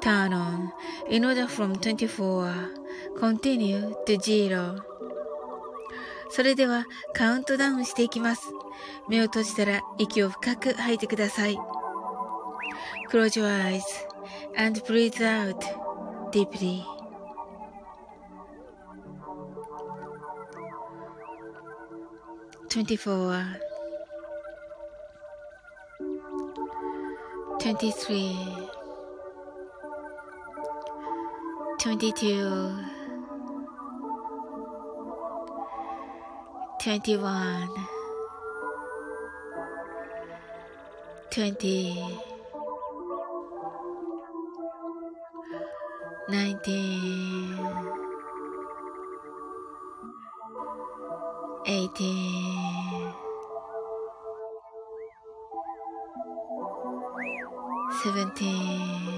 turn on in order from 24 continue to zero それではカウントダウンしていきます。目を閉じたら息を深く吐いてください。Close your eyes and breathe out deeply. Twenty-four, twenty-three. 22 21 20 19 18 17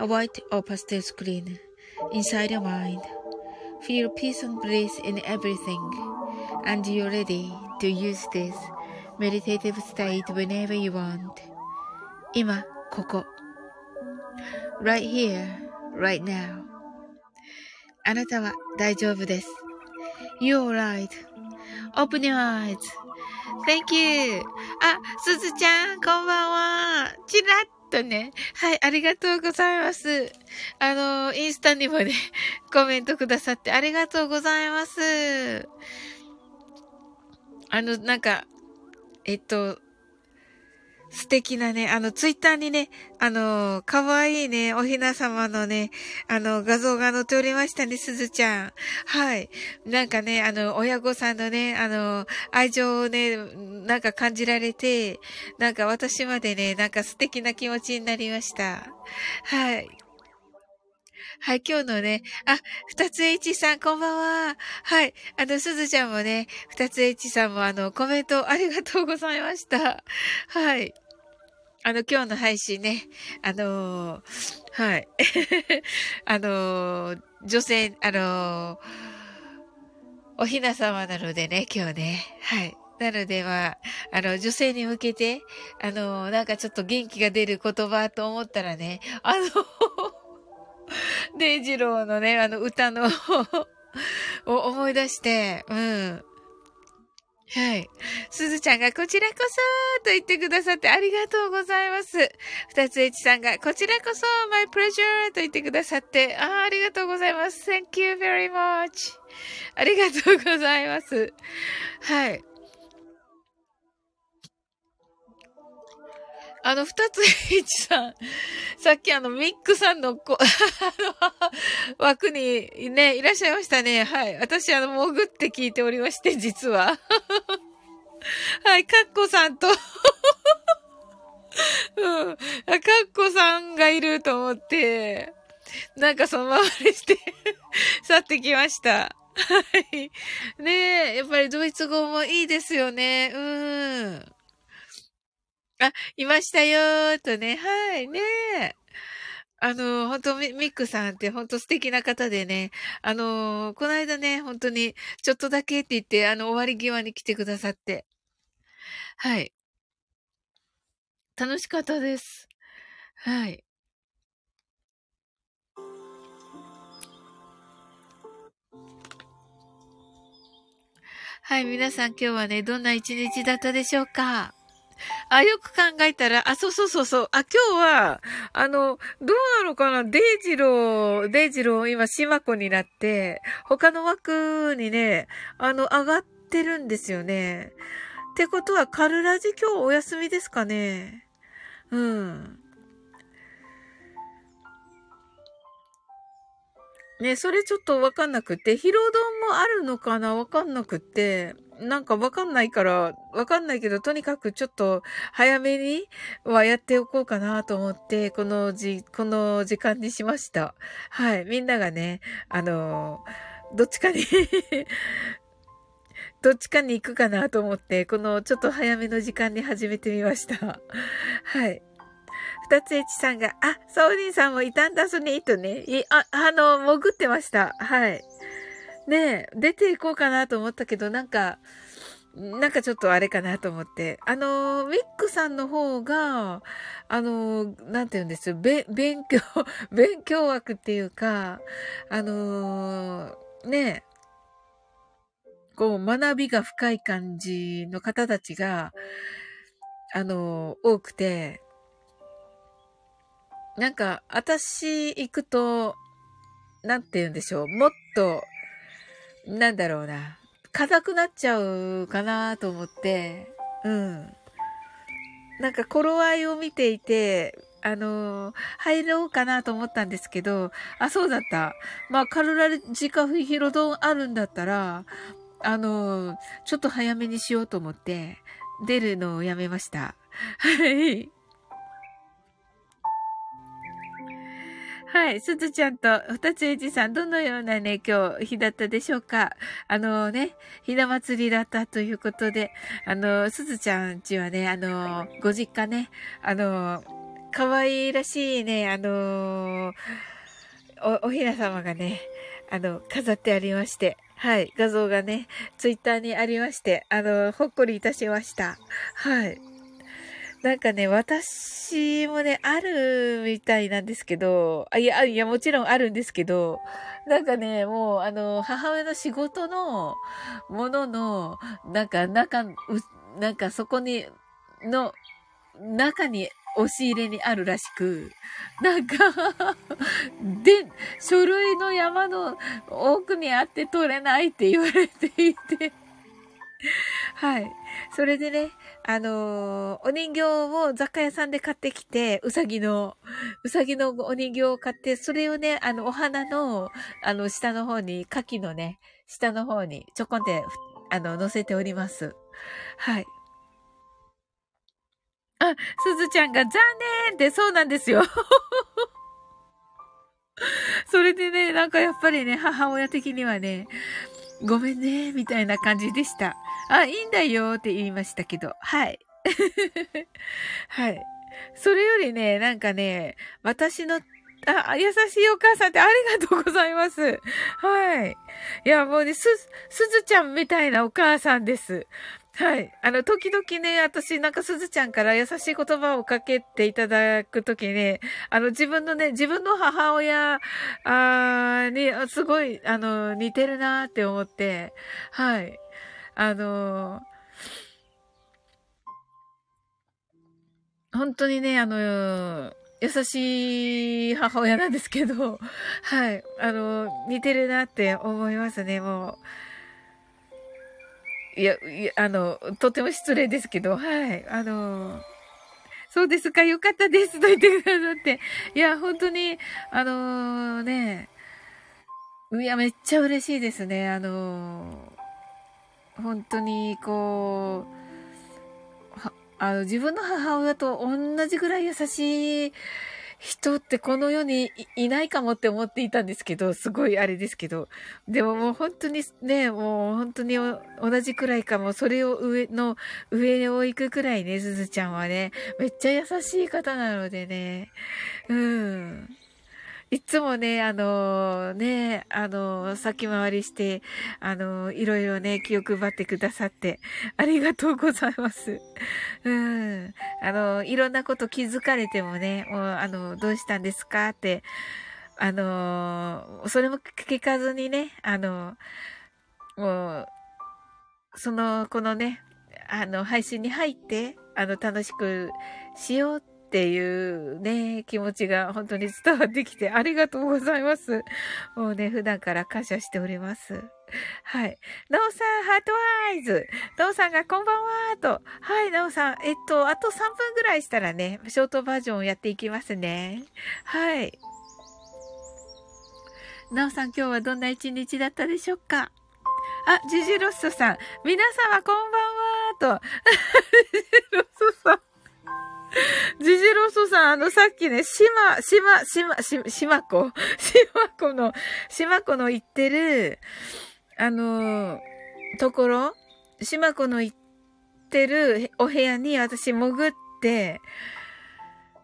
a white or pastel screen inside your mind. Feel peace and bliss in everything, and you're ready to use this meditative state whenever you want. 今、ここ。right here, right now. あなたは大丈夫です。You're right.Open your eyes.Thank you. あ、すずちゃん、こんばんは。ちらっ とね。はい、ありがとうございます。あの、インスタにもね、コメントくださってありがとうございます。あの、なんか、えっと、素敵なね、あの、ツイッターにね、あの、かわいいね、おひな様のね、あの、画像が載っておりましたね、すずちゃん。はい。なんかね、あの、親御さんのね、あの、愛情をね、なんか感じられて、なんか私までね、なんか素敵な気持ちになりました。はい。はい、今日のね、あ、二つ H さん、こんばんは。はい、あの、すずちゃんもね、二つ H さんもあの、コメントありがとうございました。はい。あの、今日の配信ね、あのー、はい。あのー、女性、あのー、おひな様なのでね、今日ね、はい。なのでは、あの、女性に向けて、あの、なんかちょっと元気が出る言葉と思ったらね、あのデイジローのね、あの歌のを思い出して、うん。はい。すずちゃんがこちらこそと言ってくださってありがとうございます。二つ H さんがこちらこそ my pleasure と言ってくださってあありがとうございます。Thank you very much. ありがとうございます。はい。あの、二つ H さん、さっきあの、ミックさんのこ、あの枠にね、いらっしゃいましたね。はい。私あの、潜って聞いておりまして、実は。はい、カッコさんと うん。カッコさんがいると思って、なんかそのままにして去ってきました。はい。ねえ、やっぱりドイツ語もいいですよね。うん。あ、いましたよーとね。はい、ねあの、本当ミックさんって本当素敵な方でね、あの、この間ね、本当にちょっとだけって言って、あの、終わり際に来てくださって。はい。楽しかったです。はい。はい、皆さん今日はね、どんな一日だったでしょうか？あ、よく考えたら、あ、そうそうそうそう。あ、今日は、あの、どうなのかな？デイジロー、デイジロー今、島子になって、他の枠にね、あの、上がってるんですよね。ってことは、カルラジ今日お休みですかね？うん。ね、それちょっとわかんなくて、ヒロドンもあるのかな？わかんなくて、なんかわかんないから、わかんないけど、とにかくちょっと早めにはやっておこうかなと思って、このじ、この時間にしました。はい。みんながね、あのどっちかに どっちかに行くかなと思って、このちょっと早めの時間に始めてみました。はい。二つ H さんが、あ、サオリンさんもいたんだすね、とね。い、あ、あの、潜ってました。はい。ねえ、出ていこうかなと思ったけど、なんか、なんかちょっとあれかなと思って。あの、ミックさんの方が、あの、なんて言うんですよ、べ、勉強、勉強枠っていうか、あの、ねこう、学びが深い感じの方たちが、あの、多くて、なんか、私行くと、なんて言うんでしょう。もっと、なんだろうな。硬くなっちゃうかなと思って、うん。なんか頃合いを見ていて、あのー、入ろうかなと思ったんですけど、あ、そうだった。まあ、カルラジカフヒロドンあるんだったら、あのー、ちょっと早めにしようと思って、出るのをやめました。はい。はい。すずちゃんと、二つえじさん、どのようなね、今日、日だったでしょうか？あのね、ひな祭りだったということで、あの、すずちゃんちはね、あの、ご実家ね、あの、可愛らしいね、あの、お、おひな様がね、あの、飾ってありまして、はい。画像がね、ツイッターにありまして、あの、ほっこりいたしました。はい。なんかね、私もね、あるみたいなんですけど、あ、いや、いや、もちろんあるんですけど、なんかね、もう、あの、母親の仕事のものの、なんか、中、なんかそこに、の、中に押し入れにあるらしく、なんか で、書類の山の奥にあって取れないって言われていて。はい。それでね、あのー、お人形を雑貨屋さんで買ってきて、うさぎの、うさぎのお人形を買って、それをね、あの、お花の、あの、下の方に、牡蠣のね、下の方にちょこんって、あの、乗せております。はい。あ、すずちゃんが残念ってそうなんですよ。それでね、なんかやっぱりね、母親的にはね、ごめんね、みたいな感じでした。あ、いいんだよって言いましたけど、はい。はい。それよりね、なんかね、私の、あ、優しいお母さんってありがとうございます。はい。いや、もうね、す、すずちゃんみたいなお母さんです。はい。あの、時々ね、私、なんかすずちゃんから優しい言葉をかけていただくときね、あの、自分のね、自分の母親、あに、すごい、あの、似てるなって思って、はい。あの、本当にね、あの、優しい母親なんですけど、はい。あの、似てるなって思いますね、もう。いや、いや、あの、とても失礼ですけど、はい。あの、そうですか、よかったです、と言ってくださって。いや、本当に、あのー、ね、いや、めっちゃ嬉しいですね。あのー、本当に、こう、あの、自分の母親と同じぐらい優しい人ってこの世にいないかもって思っていたんですけど、すごいあれですけど。でももう本当にね、もう本当に同じくらいかも、それを上の、上を行くくらいね、すずちゃんはね、めっちゃ優しい方なのでね。うん。いつもね、あの、ね、あの、先回りして、あの、いろいろね、気を配ってくださって、ありがとうございます。うん。あの、いろんなこと気づかれてもね、もう、あの、どうしたんですかって、あの、それも聞かずにね、あの、もう、その、このね、あの、配信に入って、あの、楽しくしようってっていうね、気持ちが本当に伝わってきてありがとうございます。もうね、普段から感謝しております。はい。なおさん、ハートアイズ。なおさんがこんばんはと。はい、なおさん。えっと、あと3分ぐらいしたらね、ショートバージョンをやっていきますね。はい。なおさん、今日はどんな一日だったでしょうか？あ、ジジロッソさん。皆様こんばんはと。ジジロッソさん。ジジロソさん、あの、さっきね、島、島、島、島、島子 島子の、島子の言ってる、あの、ところ、島子の言ってるお部屋に私潜って、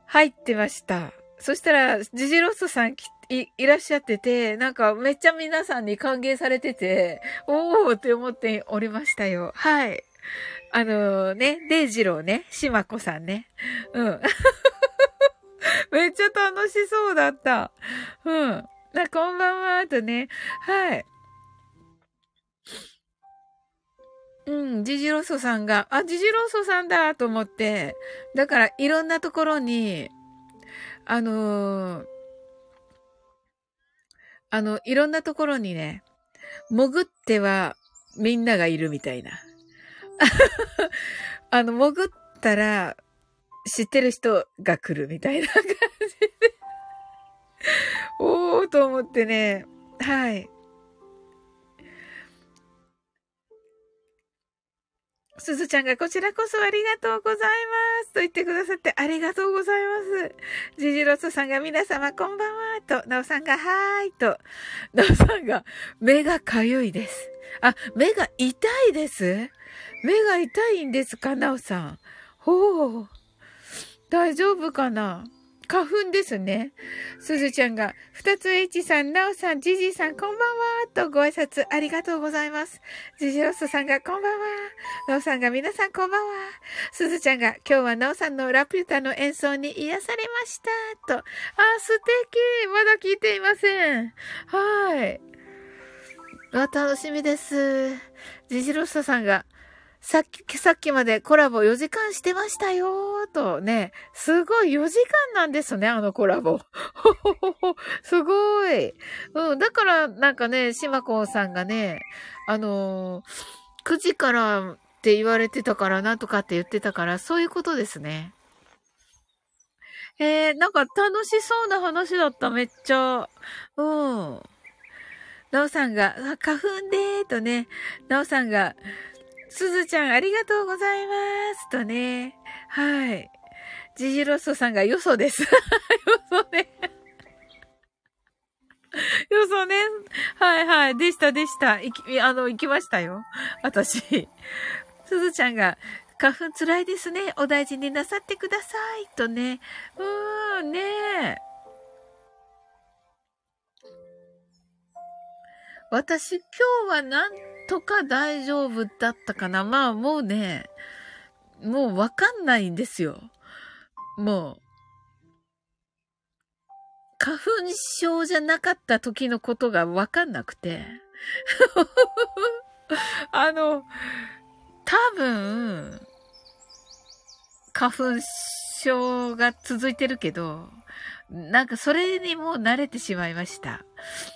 入ってました。そしたら、ジジロスさんい、いらっしゃってて、なんかめっちゃ皆さんに歓迎されてて、おーって思っておりましたよ。はい。あのね、デイジローね、しまこさんね。うん。めっちゃ楽しそうだった。うん。な、こんばんは、とね。はい。うん、ジジロソさんが、あ、ジジロソさんだと思って、だからいろんなところに、あのー、あの、いろんなところにね、潜ってはみんながいるみたいな。あの、潜ったら、知ってる人が来るみたいな感じで おーと思ってね。はい。すずちゃんがこちらこそありがとうございますと言ってくださってありがとうございます。ジジロスさんが皆様こんばんはと、なおさんがはーいと、なおさんが目がかゆいです。あ、目が痛いです？目が痛いんですか？なおさん。ほう。大丈夫かな？花粉ですね。すずちゃんが、二つ H さん、なおさん、じじいさん、こんばんは、とご挨拶ありがとうございます。じじロスさんが、こんばんは。なおさんが、皆さん、こんばんは。すずちゃんが、今日はなおさんのラピュタの演奏に癒されました。と。あ、素敵。まだ聞いていません。はい。楽しみです。ジジロスさんが、さっき、さっきまでコラボ4時間してましたよーとね、すごい4時間なんですね、あのコラボ。ほほほほ、すごい。うん、だからなんかね、しまこさんがね、あのー、9時からって言われてたから、なんとかって言ってたから、そういうことですね。えー、なんか楽しそうな話だった、めっちゃ。うん。なおさんが、花粉でーとね、なおさんが、すずちゃんありがとうございますとね。はい。ジジロッソさんがよそです。よそね。よそね。はいはい。でしたでした。いき、あの、行きましたよ。私。すずちゃんが、花粉つらいですね。お大事になさってください。とね。うーん、ねえ。私、今日はなんとか大丈夫だったかな？まあ、もうね、もうわかんないんですよ。もう。花粉症じゃなかった時のことがわかんなくて。あの、多分、花粉症が続いてるけど、なんかそれにもう慣れてしまいました。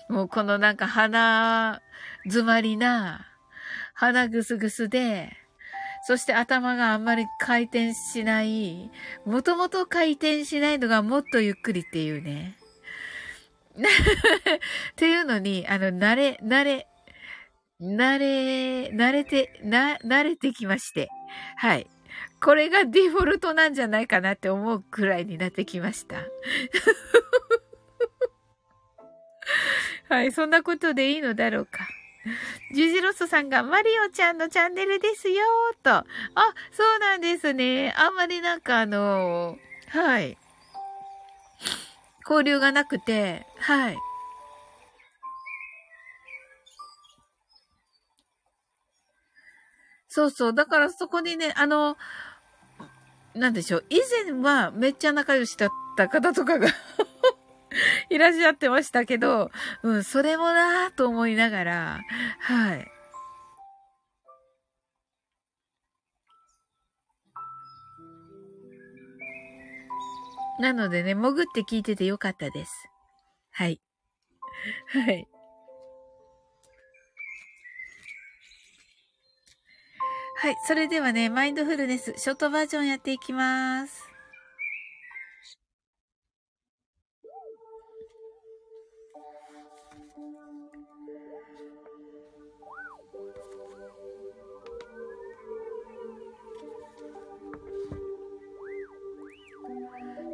もうこのなんか鼻詰まりな、鼻ぐすぐすで、そして頭があんまり回転しない、もともと回転しないのがもっとゆっくりっていうね。っていうのに、あの、慣れ、慣れ、慣れ、慣れて、な、慣れてきまして。はい。これがデフォルトなんじゃないかなって思うくらいになってきました。はい、そんなことでいいのだろうか。ジュジロスさんがマリオちゃんのチャンネルですよと。あ、そうなんですね。あんまりなんかあのはい。交流がなくて、はい。そうそう。だからそこにね、あの、なんでしょう。以前はめっちゃ仲良しだった方とかが いらっしゃってましたけど、うん、それもなぁと思いながら、はい。なのでね、潜って聞いててよかったです。はい。はい。はい。それではね、マインドフルネス、ショートバージョンやっていきます。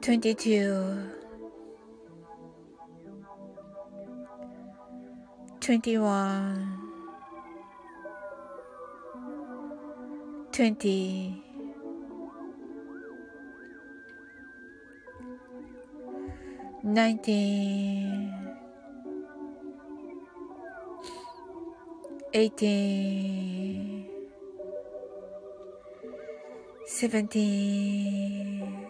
22 21 20 19 18 17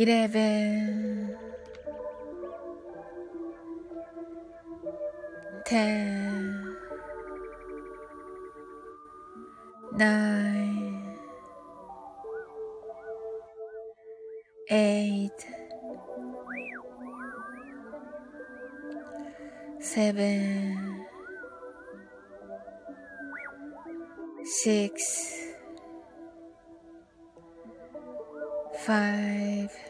Eleven, ten, nine, eight, seven, six, five,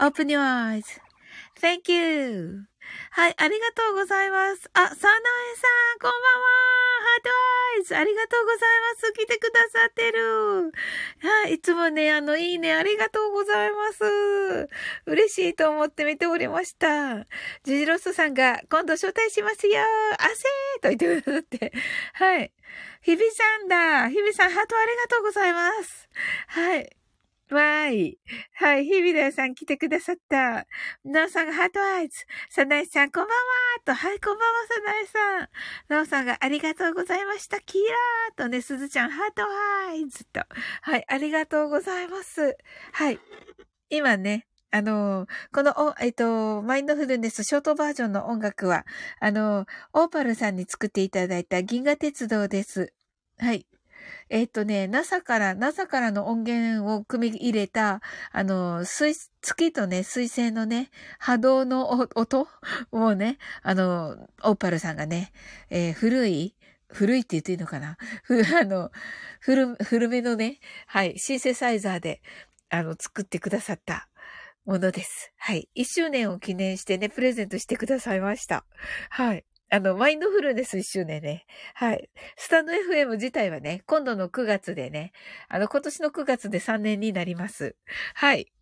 Open your eyes.Thank you. はい、ありがとうございます。あ、サナエさん、こんばんは。ハートアイズ。ありがとうございます。来てくださってる。はい、いつもね、あの、いいね、ありがとうございます。嬉しいと思って見ておりました。ジジロスさんが、今度招待しますよ。あせーと言ってくださって。はい。日比さんだ。日比さん、ハートありがとうございます。はい。わーい。はい。日比ださん来てくださった。なおさんが heart eyes。さなえさん、こんばんはと。はい、こんばんは、さなえさん。なおさんがありがとうございました。キラーとね、すずちゃん、 heart eyes と。はい、ありがとうございます。はい。今ね、あの、この、おえっと、マインドフルネスショートバージョンの音楽は、あの、オーパルさんに作っていただいた銀河鉄道です。はい。えっとね、NASA から、NASA からの音源を組み入れた、あの、水、月とね、水星のね、波動の音をね、あの、オーパルさんがね、えー古い、古いって言っていいのかな？ふ、あの、古、古めのね、はい、シンセサイザーで、あの、作ってくださったものです。はい。一周年を記念してね、プレゼントしてくださいました。はい。あの、マインドフルネス一周年ね。はい。スタンド FM 自体はね、今度の9月でね、あの、今年の9月で3年になります。はい。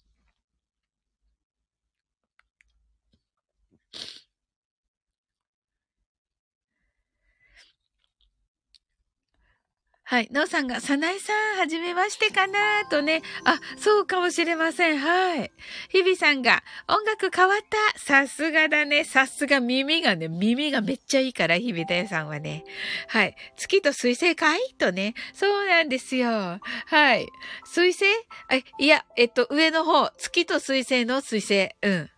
はい。なおさんが、さなえさん、はじめましてかなとね。あ、そうかもしれません。はい。日々さんが、音楽変わった？さすがだね。さすが耳がね、耳がめっちゃいいから、日々だよさんはね。はい。月と水星かい？とね。そうなんですよ。はい。水星？あ、いや、えっと、上の方。月と水星の水星。うん。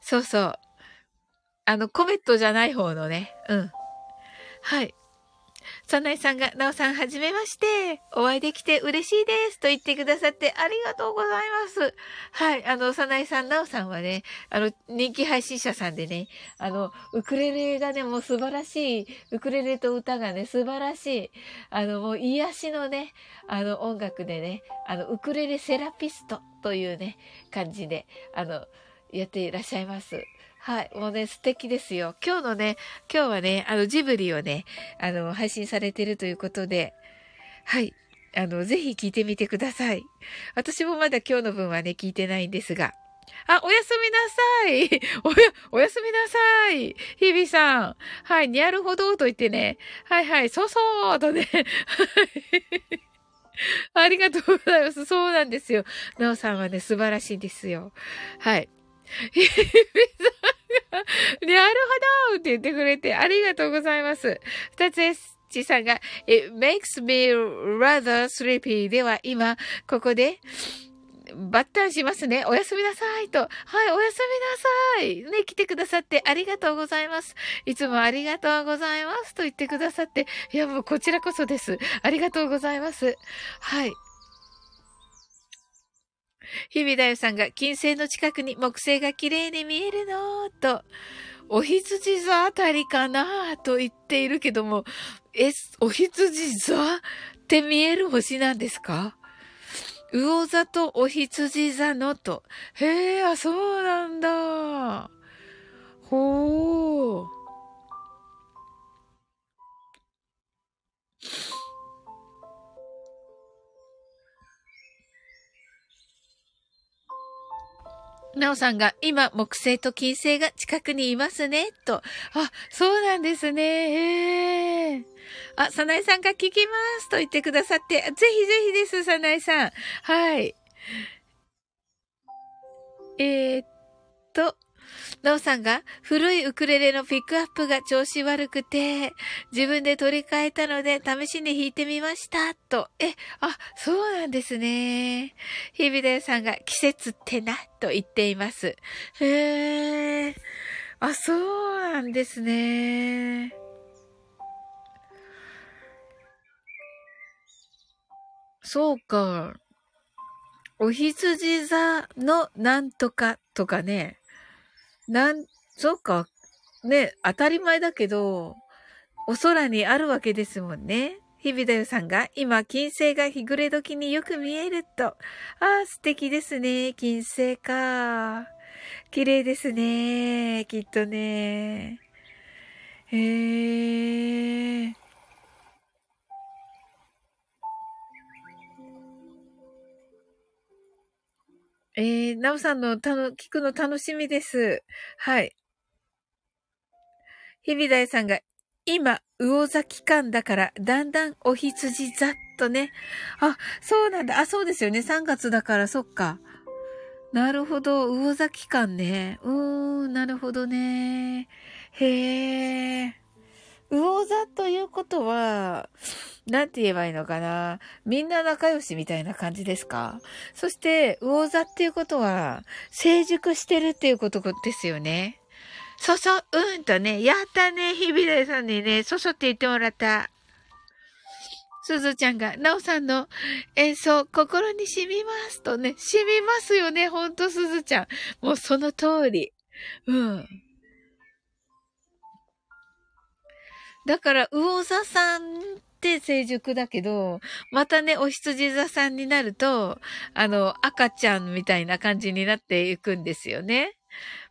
そうそう。あの、コメットじゃない方のね。うん。はい。サナエさんが、ナオさんはじめまして。お会いできて嬉しいです。と言ってくださってありがとうございます。はい。あの、サナエさん、ナオさんはね、あの、人気配信者さんでね、あの、ウクレレがね、もう素晴らしい、ウクレレと歌がね、素晴らしい、あの、もう癒しのね、あの、音楽でね、あの、ウクレレセラピストというね、感じで、あの、やっていらっしゃいます。はい。もうね、素敵ですよ。今日のね、今日はね、あの、ジブリをね、あの、配信されてるということで、はい。あの、ぜひ聞いてみてください。私もまだ今日の分はね、聞いてないんですが。あ、おやすみなさい。おや、おやすみなさい。日々さん。はい、にゃるほどと言ってね。はいはい、そうそうとね。ありがとうございます。そうなんですよ。なおさんはね、素晴らしいんですよ。はい。日々さんが、にゃるほどって言ってくれてありがとうございます。二つ S さんが、It makes me rather sleepy では今、ここで、バッタンしますね。おやすみなさいと。はい、おやすみなさい。ね、来てくださってありがとうございます。いつもありがとうございますと言ってくださって。いや、もうこちらこそです。ありがとうございます。はい。日々だよさんが金星の近くに木星が綺麗に見えるのと、お羊座あたりかなと言っているけども、え、お羊座って見える星なんですか？魚座とお羊座のと。へえ、あ、そうなんだ。ほー。なおさんが、今、木星と金星が近くにいますね、と。あ、そうなんですね。へえ。あ、さなえさんが聞きますと言ってくださって、ぜひぜひです、さなえさん。はい。えー、っと、なおさんが古いウクレレのピックアップが調子悪くて、自分で取り替えたので試しに弾いてみました。と。え、あ、そうなんですね。日々だよさんが季節ってな、と言っています。へえ。あ、そうなんですね。そうか。お羊座のなんとかとかね。なん、そうか。ね、当たり前だけど、お空にあるわけですもんね。日々だよさんが、今、金星が日暮れ時によく見えると。ああ、素敵ですね。金星か。綺麗ですね。きっとね。へえ。えー、なおさんのたの、聞くの楽しみです。はい。日々大さんが、今、魚座期間だから、だんだんお羊座っとね。あ、そうなんだ。あ、そうですよね。3月だから、そっか。なるほど。魚座期間ね。うーん、なるほどね。へえ。魚座ということは、なんて言えばいいのかな。みんな仲良しみたいな感じですか？そして、魚座っていうことは、成熟してるっていうことですよね。そそ、うんとね、やったね、日々大さんにね、そそって言ってもらった。すずちゃんが、なおさんの演奏、心に染みますとね、染みますよね、ほんとすずちゃん。もうその通り。うん。だから、魚座さんって成熟だけど、またね、お羊座さんになると、あの、赤ちゃんみたいな感じになっていくんですよね。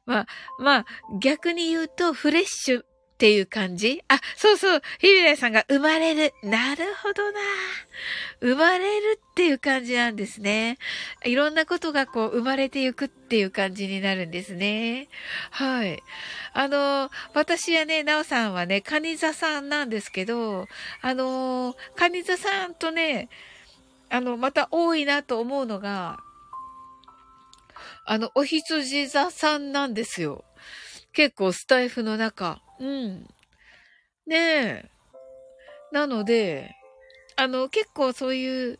まあ、まあ、逆に言うと、フレッシュっていう感じ？あ、そうそう。ひびらいさんが生まれる。なるほどな。生まれるっていう感じなんですね。いろんなことがこう生まれていくっていう感じになるんですね。はい。あの、私はね、なおさんはね、カニ座さんなんですけど、あの、カニ座さんとね、あの、また多いなと思うのが、あの、お羊座さんなんですよ。結構スタイフの中。うん。ねえ。なので、あの、結構そういう、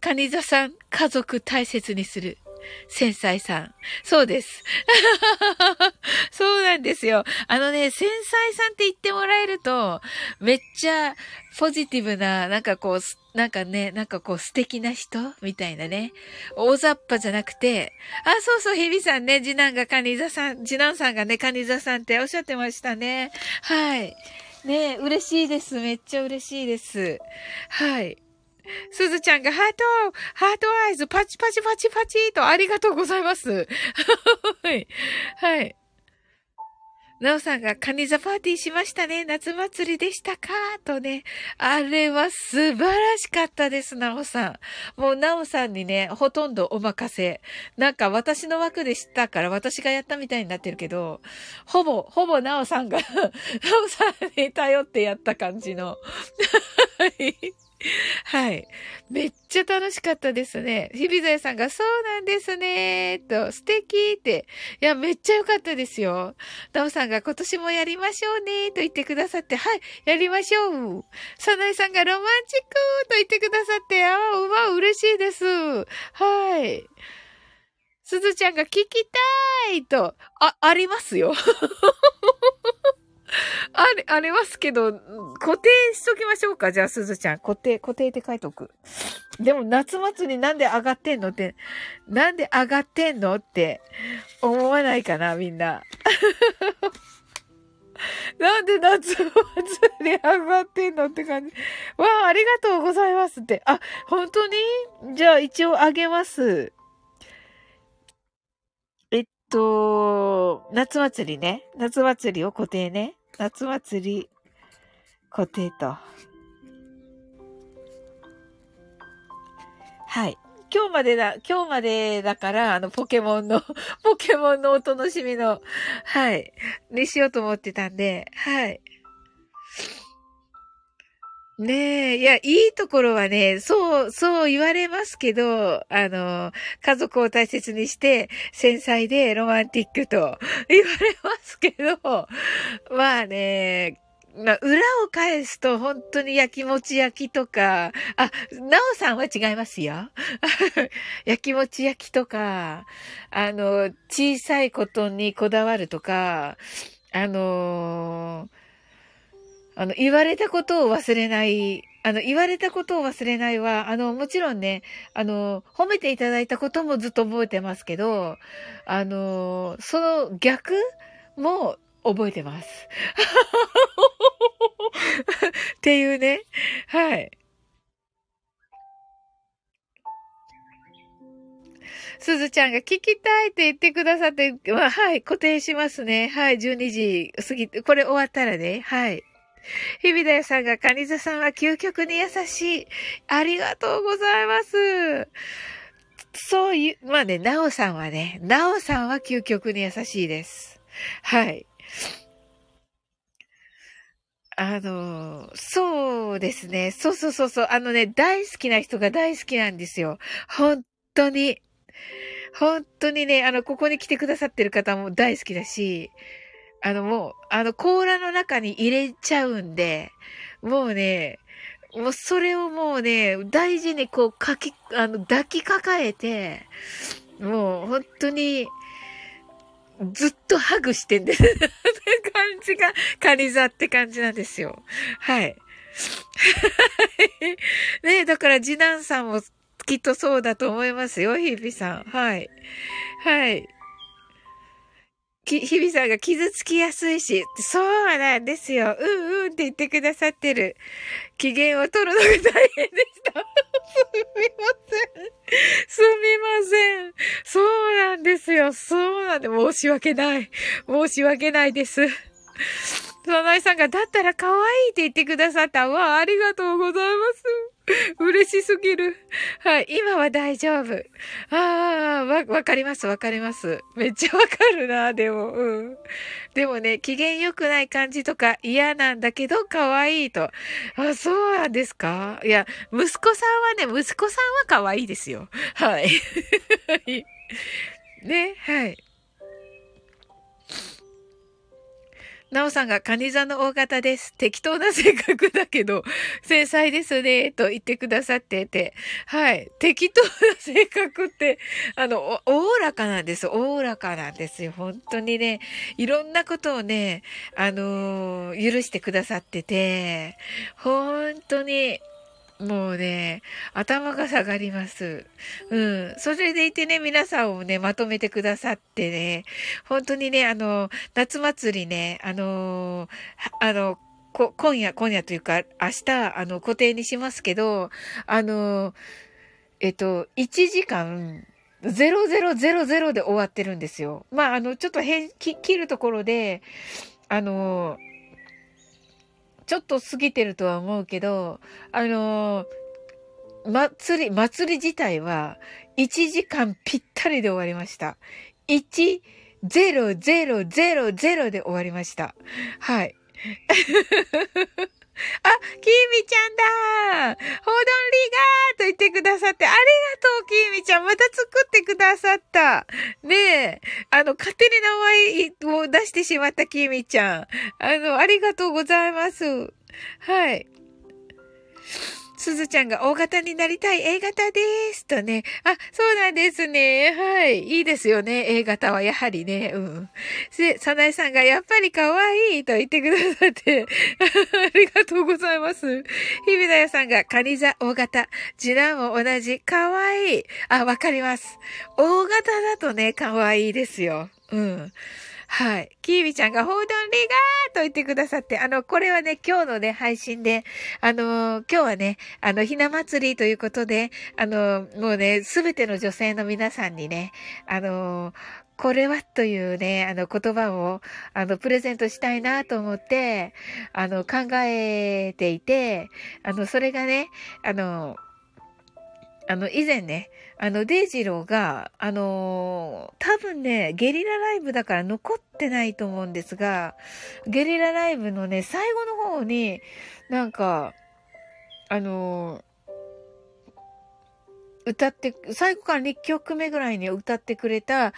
カニ座さん、家族大切にする。繊細さん。そうです。そうなんですよ。あのね、繊細さんって言ってもらえると、めっちゃポジティブな、なんかこう、なんかね、なんかこう素敵な人？みたいなね。大雑把じゃなくて、あ、そうそう、日比さんね、次男がカニ座さん、次男さんがね、カニ座さんっておっしゃってましたね。はい。ね嬉しいです。めっちゃ嬉しいです。はい。すずちゃんがハートハートアイズパチパチパチパチとありがとうございます。はい。なおさんがカニザパーティーしましたね。夏祭りでしたか？とね。あれは素晴らしかったです、なおさん。もうなおさんにね、ほとんどお任せ。なんか私の枠で知ったから私がやったみたいになってるけど、ほぼ、ほぼなおさんが なおさんに頼ってやった感じの。はい。はい。めっちゃ楽しかったですね。日比沢さんが、そうなんですねと、素敵って。いや、めっちゃ良かったですよ。ダオさんが今年もやりましょうねと言ってくださって、はい、やりましょう。サナイさんがロマンチックと言ってくださって、ああ、うわ、嬉しいです。はい。すずちゃんが聞きたいと、あ、ありますよ。あれ、ありますけど、固定しときましょうか？じゃあ、すずちゃん。固定、固定って書いとく。でも、夏祭りなんで上がってんのって、なんで上がってんのって思わないかな、みんな。なんで夏祭り上がってんのって感じ。わあ、ありがとうございますって。あ、本当に？じゃあ一応あげます。えっと、夏祭りね。夏祭りを固定ね。夏祭り固定と。はい。今日までだ、今日までだから、あの、ポケモンの、ポケモンのお楽しみの、はい、にしようと思ってたんで、はい。ねえ、いや、いいところはね、そう、そう言われますけど、あの、家族を大切にして、繊細でロマンティックと 言われますけど、まあね、まあ、裏を返すと本当に焼きもち焼きとか、あ、なおさんは違いますよ。焼きもち焼きとか、あの、小さいことにこだわるとか、あのーあの、言われたことを忘れない、あの、言われたことを忘れないは、あの、もちろんね、あの、褒めていただいたこともずっと覚えてますけど、あの、その逆も覚えてます。っていうね。はい。すずちゃんが聞きたいって言ってくださって、まあ、はい、固定しますね。はい、12時過ぎて、これ終わったらね、はい。日比だよさんが、カニザさんは究極に優しい。ありがとうございます。そういう、まあね、なおさんはね、なおさんは究極に優しいです。はい。あの、そうですね。そうそうそうそう。あのね、大好きな人が大好きなんですよ。本当に。本当にね、あの、ここに来てくださってる方も大好きだし、あのもう、あの甲羅の中に入れちゃうんで、もうね、もうそれをもうね、大事にこうかき、あの抱きかかえて、もう本当に、ずっとハグしてんです。って感じが、カニ座って感じなんですよ。はい。ねだから次男さんもきっとそうだと思いますよ、日比さん。はい。はい。き、日々さんが傷つきやすいし、そうなんですよ。うんうんって言ってくださってる。機嫌を取るのが大変でした。すみません。すみません。そうなんですよ。そうなんで、申し訳ない。申し訳ないです。そなえさんが、だったら可愛いって言ってくださった。わあ、ありがとうございます。嬉しすぎる。はい。今は大丈夫。ああ、わ、わかります、わかります。めっちゃわかるな、でも。うん。でもね、機嫌良くない感じとか嫌なんだけど、可愛いと。あ、そうなんですか？いや、息子さんはね、息子さんは可愛いですよ。はい。ね、はい。なおさんがカニ座の大型です。適当な性格だけど、繊細ですね、と言ってくださってて。はい。適当な性格って、あの、おおらかなんです。おおらかなんですよ。本当にね、いろんなことをね、あのー、許してくださってて、本当に、もうね、頭が下がります。うん。それでいてね、皆さんをね、まとめてくださってね、本当にね、あの、夏祭りね、あの、あの、こ、今夜、今夜というか、明日、あの、固定にしますけど、あの、えっと、1時間、0000で終わってるんですよ。まあ、あの、ちょっと変、切るところで、あの、ちょっと過ぎてるとは思うけど、あのー、祭り、祭り自体は1時間ぴったりで終わりました。1、0、0、0、0で終わりました。はい。あ、きみちゃんだほどんりがーと言ってくださって、ありがとう、きみちゃん。また作ってくださった。ねえ、あの、勝手に名前を出してしまったきみちゃん。あの、ありがとうございます。はい。すずちゃんが大型になりたい A 型です。とね。あ、そうなんですね。はい。いいですよね。A 型はやはりね。うん。で、さなえさんがやっぱり可愛いと言ってくださって。ありがとうございます。ひびだよさんがカニ座大型。次男も同じ。可愛い。あ、わかります。大型だとね、可愛いですよ。うん。はい。キービちゃんが、ほうどんりがーと言ってくださって、あの、これはね、今日のね、配信で、あの、今日はね、あの、ひな祭りということで、あの、もうね、すべての女性の皆さんにね、あの、これはというね、あの言葉を、あの、プレゼントしたいなと思って、あの、考えていて、あの、それがね、あの、あの、以前ね、あの、デイジローが、あのー、多分ね、ゲリラライブだから残ってないと思うんですが、ゲリラライブのね、最後の方に、なんか、あのー、歌って、最後から2曲目ぐらいに歌ってくれた、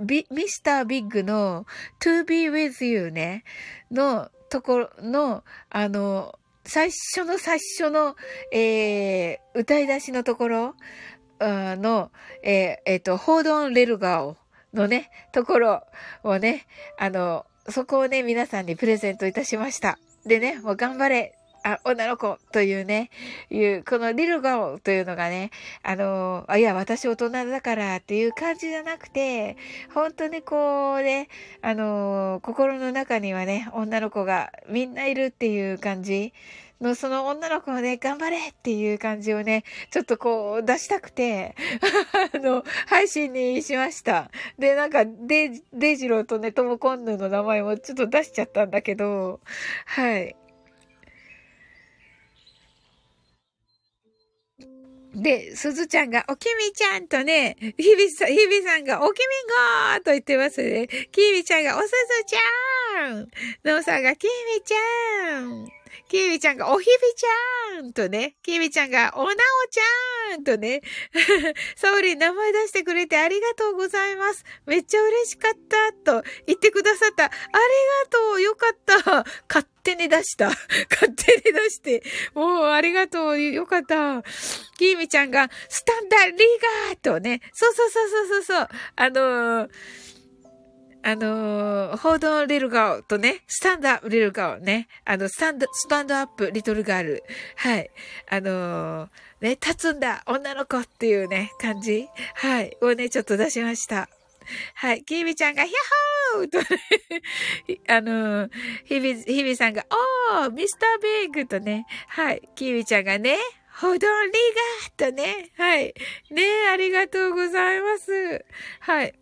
ミスタービッグの To be with you ね、のところの、あの、最初の最初の、えー、歌い出しのところの、えー、え、ー、と、ホードンレルガオのね、ところをね、あの、そこをね、皆さんにプレゼントいたしました。でね、もう頑張れあ、女の子というね、いう、このリルガオというのがね、あの、あ、いや、私大人だからっていう感じじゃなくて、本当にこうね、あの、心の中にはね、女の子がみんないるっていう感じの、その女の子をね、頑張れっていう感じをね、ちょっとこう出したくて、あの、配信にしました。で、なんか、デ、デイジローとね、トモコンヌの名前もちょっと出しちゃったんだけど、はい。で、すずちゃんが、おきみちゃんとね、ひびさん、ひびさんが、おきみんごーと言ってますね。きみちゃんが、おすずちゃんのうさんが、きみちゃんきみちゃんが、おひびちゃんとね、きみちゃんが、おなおちゃんとね、サオリン名前出してくれてありがとうございます。めっちゃ嬉しかったと言ってくださった。ありがとうよかった勝手に出した。勝手に出して。もう、ありがとう。よかった。きーみちゃんが、スタンダーリーガーとね。そうそうそうそうそう。あのー、あのー、報道リルガオとね、スタンダーリルガオね。あの、スタンド、スタンドアップリトルガール。はい。あのー、ね、立つんだ女の子っていうね、感じ。はい。をね、ちょっと出しました。はい。きーみちゃんが、ヒャッホーとね、あの、ひび、ひびさんが、おーミスタービッグとね、はい。きーみちゃんがね、ほどりがとね、はい。ねありがとうございます。はい。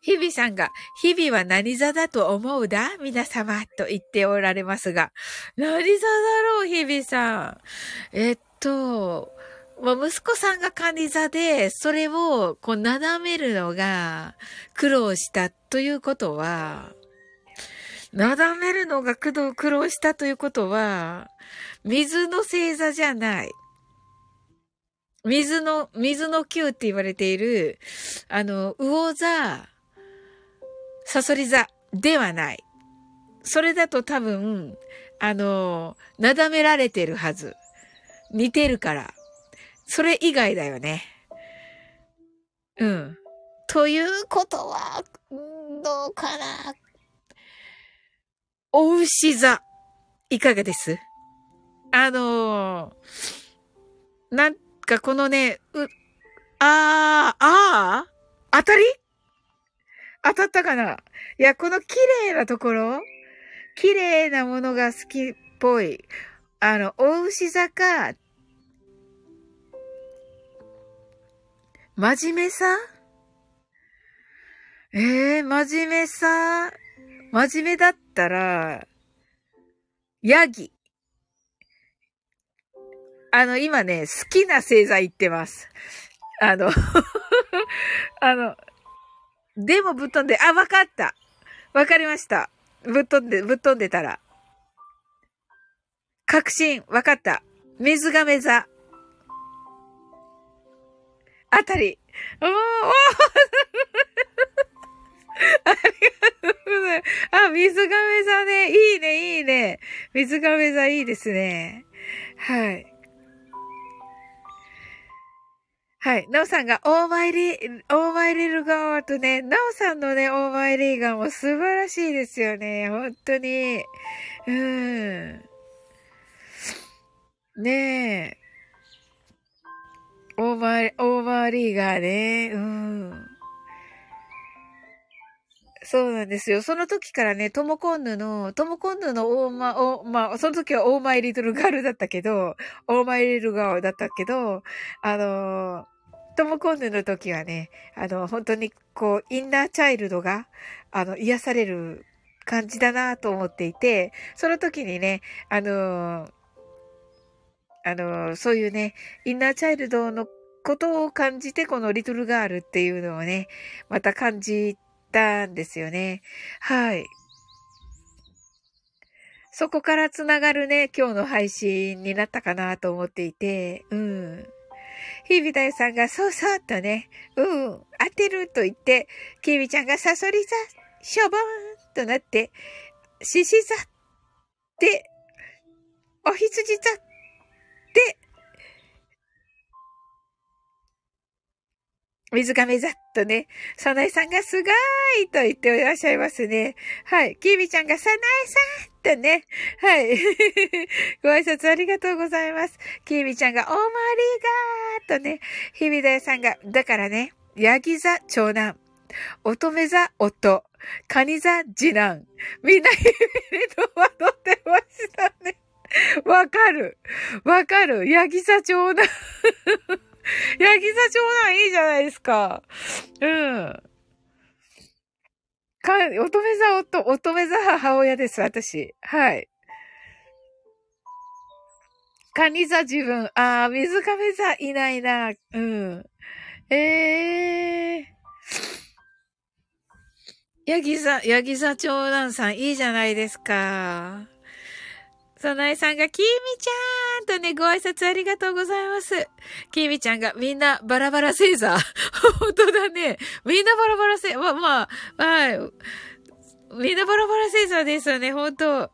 日々さんが、日々は何座だと思うだ？皆様と言っておられますが、何座だろう日々さん。えっと、まあ、息子さんが管理座で、それをこう斜めるのが苦労したということは、斜めるのが苦労したということは、水の星座じゃない。水の、水の球って言われている、あの、魚座、サソリ座ではない。それだと多分、あの、なだめられてるはず。似てるから。それ以外だよね。うん。ということは、どうかな。お牛座。いかがです？あの、なんかこのね、う、あー、あー当たり？当たったかな？いや、この綺麗なところ？綺麗なものが好きっぽい。あの、お牛座か、真面目さ？ええー、真面目さ？真面目だったら、ヤギ。あの、今ね、好きな星座言ってます。あの あの、でもぶっ飛んで、あ、わかったわかりました。ぶっ飛んで、ぶっ飛んでたら。確信、わかった。水亀座。あたり。おー、おーありがとうございます。あ、水亀座ね。いいね、いいね。水亀座いいですね。はい。はい。なおさんが、オーマイリー、オーマイリルガーとね、なおさんのね、オーマイリーガーも素晴らしいですよね。本当に。うん。ねえ。オーバー、オーバーリーガーね。うん。そうなんですよ。その時からね、トモコンヌの、トモコンヌのオーマ、オーまあ、その時はオーマイリトルガールだったけど、オーマイリルガーだったけど、あのトモコンヌの時はね、あの、本当にこう、インナーチャイルドが、あの、癒される感じだなと思っていて、その時にね、あのあの、そういうね、インナーチャイルドのことを感じて、このリトルガールっていうのをね、また感じたんですよね。はい。そこからつながるね、今日の配信になったかなと思っていて、うん。ひびだよさんが、そうそうとね、うん、当てると言って、きみちゃんがサソリ座、しょぼーんとなって、獅子座って、お羊座って、水亀ざっとね、さなえさんがすごーいと言っていらっしゃいますね。はい。きみちゃんがさなえさんとね。はい。ご挨拶ありがとうございます。きみちゃんがおまりがーとね。ひびだよさんが、だからね、ヤギ座長男、乙女座夫、カニ座次男。みんなひびりと惑ってましたね。わかる。わかる。ヤギ座長男。ヤギ座長男いいじゃないですか。うん。か、乙女座夫、乙女座母親です、私。はい。カニ座自分。ああ、水亀座いないな。うん。ええー。ヤギ座、ヤギ座長男さんいいじゃないですか。さなえさんが、きみちゃんとね、ご挨拶ありがとうございます。きみちゃんが、みんなバラバラ星座。本当だね。みんなバラバラ星、ま、まあ、はい。みんなバラバラ星座ですよね、本当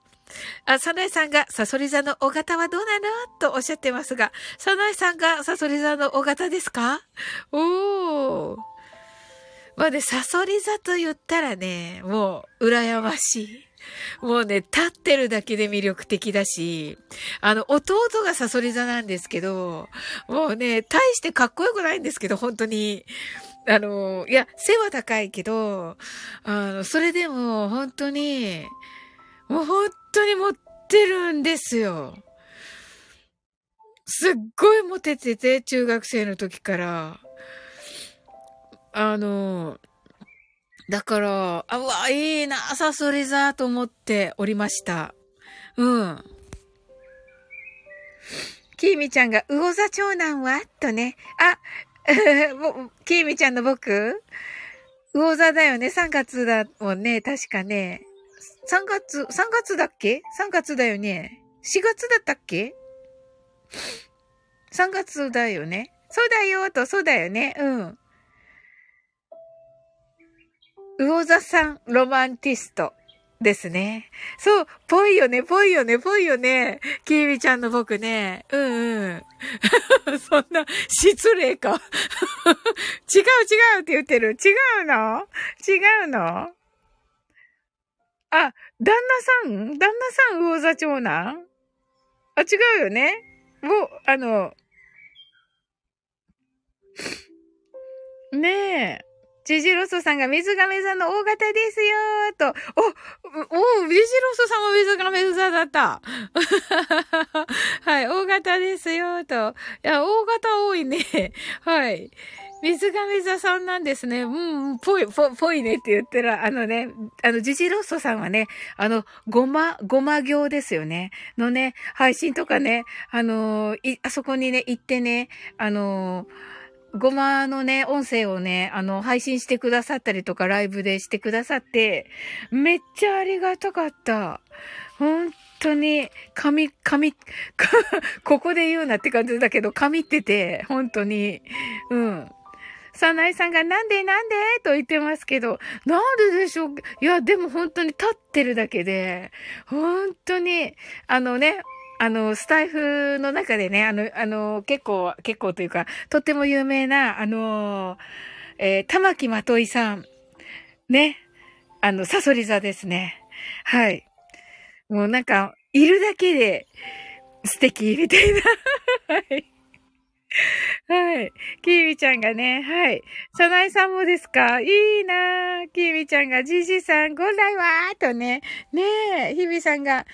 あ、さなえさんが、サソリ座の尾型はどうなの？とおっしゃってますが、さなえさんがサソリ座の尾型ですか？おー。まあね、サソリ座と言ったらね、もう、羨ましい。もうね、立ってるだけで魅力的だし、あの、弟がサソリ座なんですけど、もうね、大してかっこよくないんですけど、本当に。あの、いや、背は高いけど、あの、それでも本当に、もう本当に持ってるんですよ。すっごいモテてて、中学生の時から。あの、だから、あ、うわ、いいな、サソリ座と思っておりました。うん。キーミちゃんが、魚座長男は？とね。あ、キーミちゃんの僕？魚座だよね。3月だもんね。確かね。3月、3月だっけ ?3 月だよね。4月だったっけ ?3 月だよね。そうだよと、そうだよね。うん。魚座さんロマンティストですね。そう、ぽいよね、ぽいよね、ぽいよね。キーミちゃんの僕ね。うんうん。そんな、失礼か。違う違うって言ってる。違うの？違うの？あ、旦那さん？旦那さん魚座長男？あ、違うよね。もう、あの、ねえ。ジジロソさんが水亀座の大型ですよーと。お、お、ジジロソさんも水亀座だった。はい、大型ですよーと。いや、大型多いね。はい。水亀座さんなんですね。うん、ぽい、ぽ、ぽいねって言ったら、あのね、あの、ジジロッソさんはね、あの、ごま、ごま行ですよね。のね、配信とかね、あのい、あそこにね、行ってね、あのごまのね、音声をね、あの、配信してくださったりとか、ライブでしてくださって、めっちゃありがたかった。本当に、髪、髪、ここで言うなって感じだけど、髪ってて、本当に、うん。サナイさんがなんでなんで？と言ってますけど、なんででしょう？いや、でも本当に立ってるだけで、本当に、あのね、あの、スタイフの中でね、あの、あの、結構、結構というか、とっても有名な、あの、えー、玉木まといさん。ね。あの、サソリ座ですね。はい。もうなんか、いるだけで素敵みたいな。はい。はい。きーみちゃんがね、はい。さなえさんもですか？いいなきーみちゃんが、じじさん、ご来はーとね。ねえ、ひびさんが、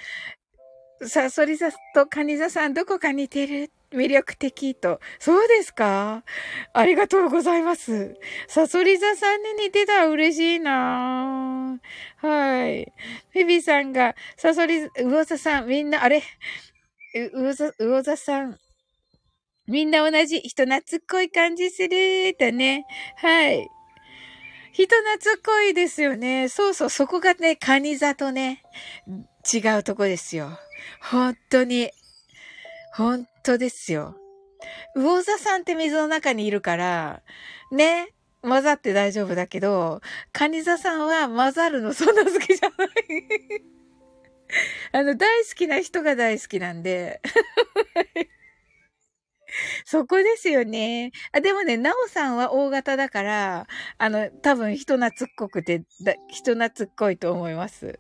サソリ座とカニ座さんどこか似てる魅力的と。そうですか？ありがとうございます。サソリ座さんに似てたら嬉しいなはい。フィビさんが、サソリ、魚座さん、みんな、あれ？魚座、魚座さん、みんな同じ人懐っこい感じするとね。はい。人懐っこいですよね。そうそう、そこがね、カニ座とね、違うとこですよ。本当に。本当ですよ。魚座さんって水の中にいるから、ね、混ざって大丈夫だけど、カニ座さんは混ざるのそんな好きじゃない あの、大好きな人が大好きなんで。そこですよね。あ、でもね、なおさんは大型だから、あの、多分人懐っこくて、人懐っこいと思います。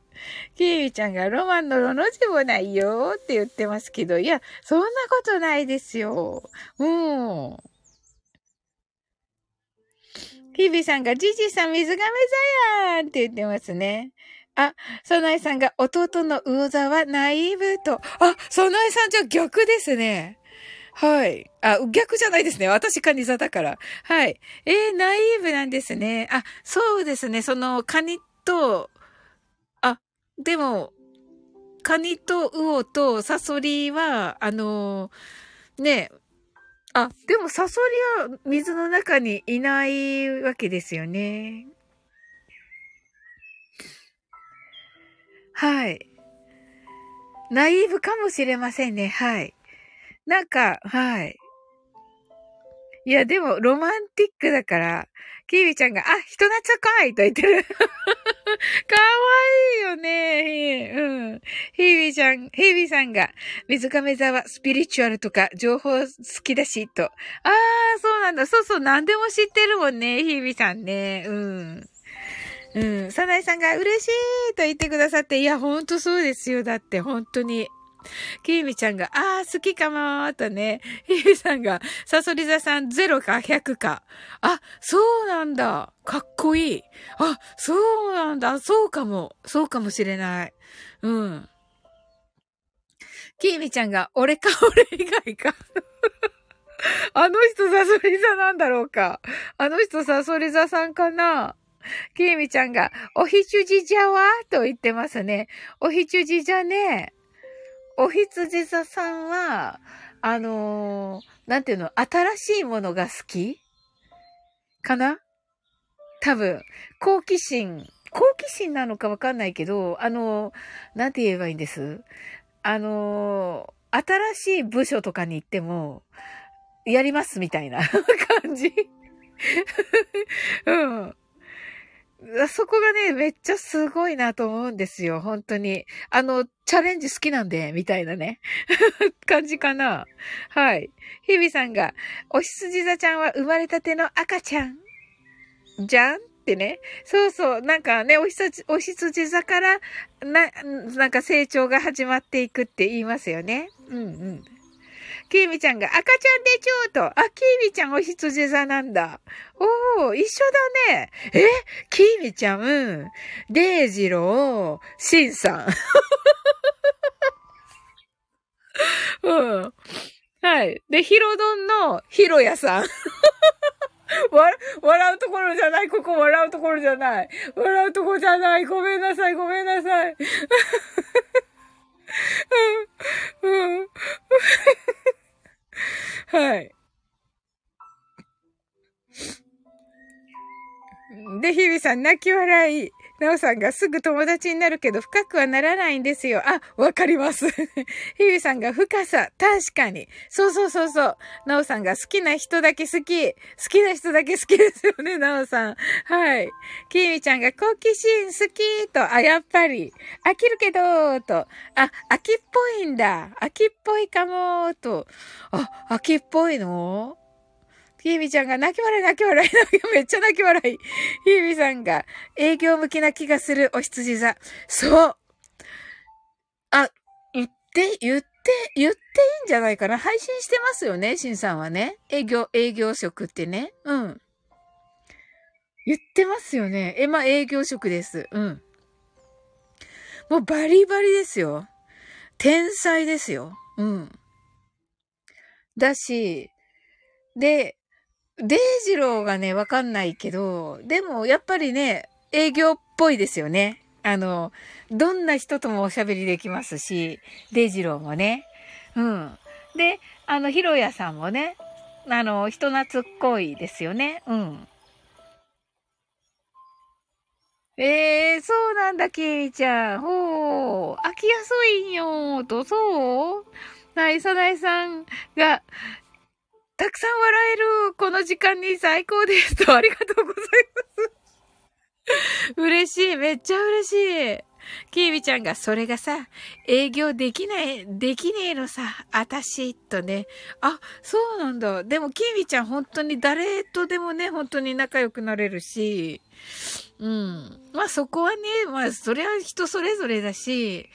キーミちゃんがロマンのロの字もないよって言ってますけど、いや、そんなことないですよ。うん。キービさんが、ジジさん水亀座やんって言ってますね。あ、ソナイさんが弟の魚座はナイーブと。あ、ソナイさんじゃ逆ですね。はい。あ、逆じゃないですね。私カニ座だから。はい。えー、ナイーブなんですね。あ、そうですね。その、カニと、あ、でも、カニと魚とサソリは、あのー、ね、あ、でもサソリは水の中にいないわけですよね。はい。ナイーブかもしれませんね。はい。なんか、はい。いや、でも、ロマンティックだから、キービちゃんが、あ、人懐っこいと言ってる。かわいいよね。うん。ヒービーちゃん、ヒービーさんが、水亀座はスピリチュアルとか情報好きだし、と。ああ、そうなんだ。そうそう、何でも知ってるもんね、ヒービーさんね。うん。うん。サナイさんが嬉しいと言ってくださって、いや、ほんとそうですよ。だって、本当に。きみちゃんが、あー、好きかもーとね。ひーさんが、サソリ座さん0か100か。あ、そうなんだ。かっこいい。あ、そうなんだ。そうかも。そうかもしれない。うん。きーみちゃんが、俺か俺以外か。あの人サソリ座なんだろうか。あの人サソリ座さんかなきーみちゃんが、おひちゅじじゃわと言ってますね。おひちゅじじゃね。お羊座さんは、あのー、なんていうの、新しいものが好き？かな？多分、好奇心、好奇心なのかわかんないけど、あのー、なんて言えばいいんです？あのー、新しい部署とかに行っても、やりますみたいな 感じ。うん。そこがね、めっちゃすごいなと思うんですよ。本当に。あの、チャレンジ好きなんで、みたいなね。感じかな。はい。日々さんが、おひつじ座ちゃんは生まれたての赤ちゃん？じゃん？ってね。そうそう。なんかね、おひつじ、おひつじ座から、な、なんか成長が始まっていくって言いますよね。うんうん。キーミちゃんが赤ちゃんでちょうと。あ、キーミちゃんお羊座なんだ。おー、一緒だね。え？キーミちゃん、デイジロー、シンさん。うん。はい。で、ヒロドンのヒロヤさん。わ、笑うところじゃない。ここ笑うところじゃない。笑うとこじゃない。ごめんなさい。ごめんなさい。うん。うん。はい。で、日々さん、泣き笑い。なおさんがすぐ友達になるけど深くはならないんですよ。あ、わかります。ひびさんが深さ。確かに。そうそうそうそう。なおさんが好きな人だけ好き。好きな人だけ好きですよね、なおさん。はい。きみちゃんが好奇心好きと、あ、やっぱり。飽きるけど、と。あ、秋っぽいんだ。秋っぽいかも、と。あ、秋っぽいの？ひーみちゃんが泣き笑い泣き笑い、めっちゃ泣き笑い。ひーみさんが営業向きな気がするお羊座。そう。あ、言って、言って、言っていいんじゃないかな。配信してますよね、しんさんはね。営業、営業職ってね。うん。言ってますよね。え、まあ、営業職です。うん。もうバリバリですよ。天才ですよ。うん。だし、で、デイジローがね、わかんないけど、でもやっぱりね、営業っぽいですよね。あの、どんな人ともおしゃべりできますし、デイジローもね。うん。で、あの、ひろやさんもね、あの、人懐っこいですよね。うん。ええー、そうなんだ、きみちゃん。ほう。飽きやすいんよと、そう？はい、さなえさんが、たくさん笑える、この時間に最高ですと、ありがとうございます。嬉しい、めっちゃ嬉しい。キービちゃんが、それがさ、営業できない、できねえのさ、あたし、とね。あ、そうなんだ。でも、キービちゃん本当に誰とでもね、本当に仲良くなれるし、うん。まあそこはね、まあそれは人それぞれだし、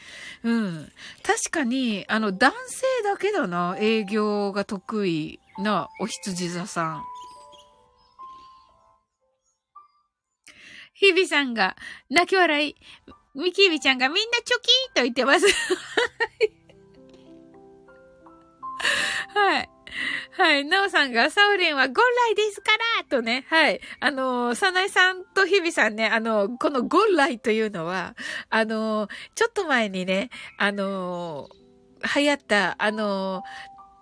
うん。確かに、あの男性だけだな、営業が得意なお羊座さん。日々さんが泣き笑い。ミキービちゃんがみんなチョキーと言ってます。はい。はい。なおさんが、サウリンはゴンライですからとね。はい。あのー、サナイさんとヒビさんね、あのー、このゴンライというのは、あのー、ちょっと前にね、あの流行った、あの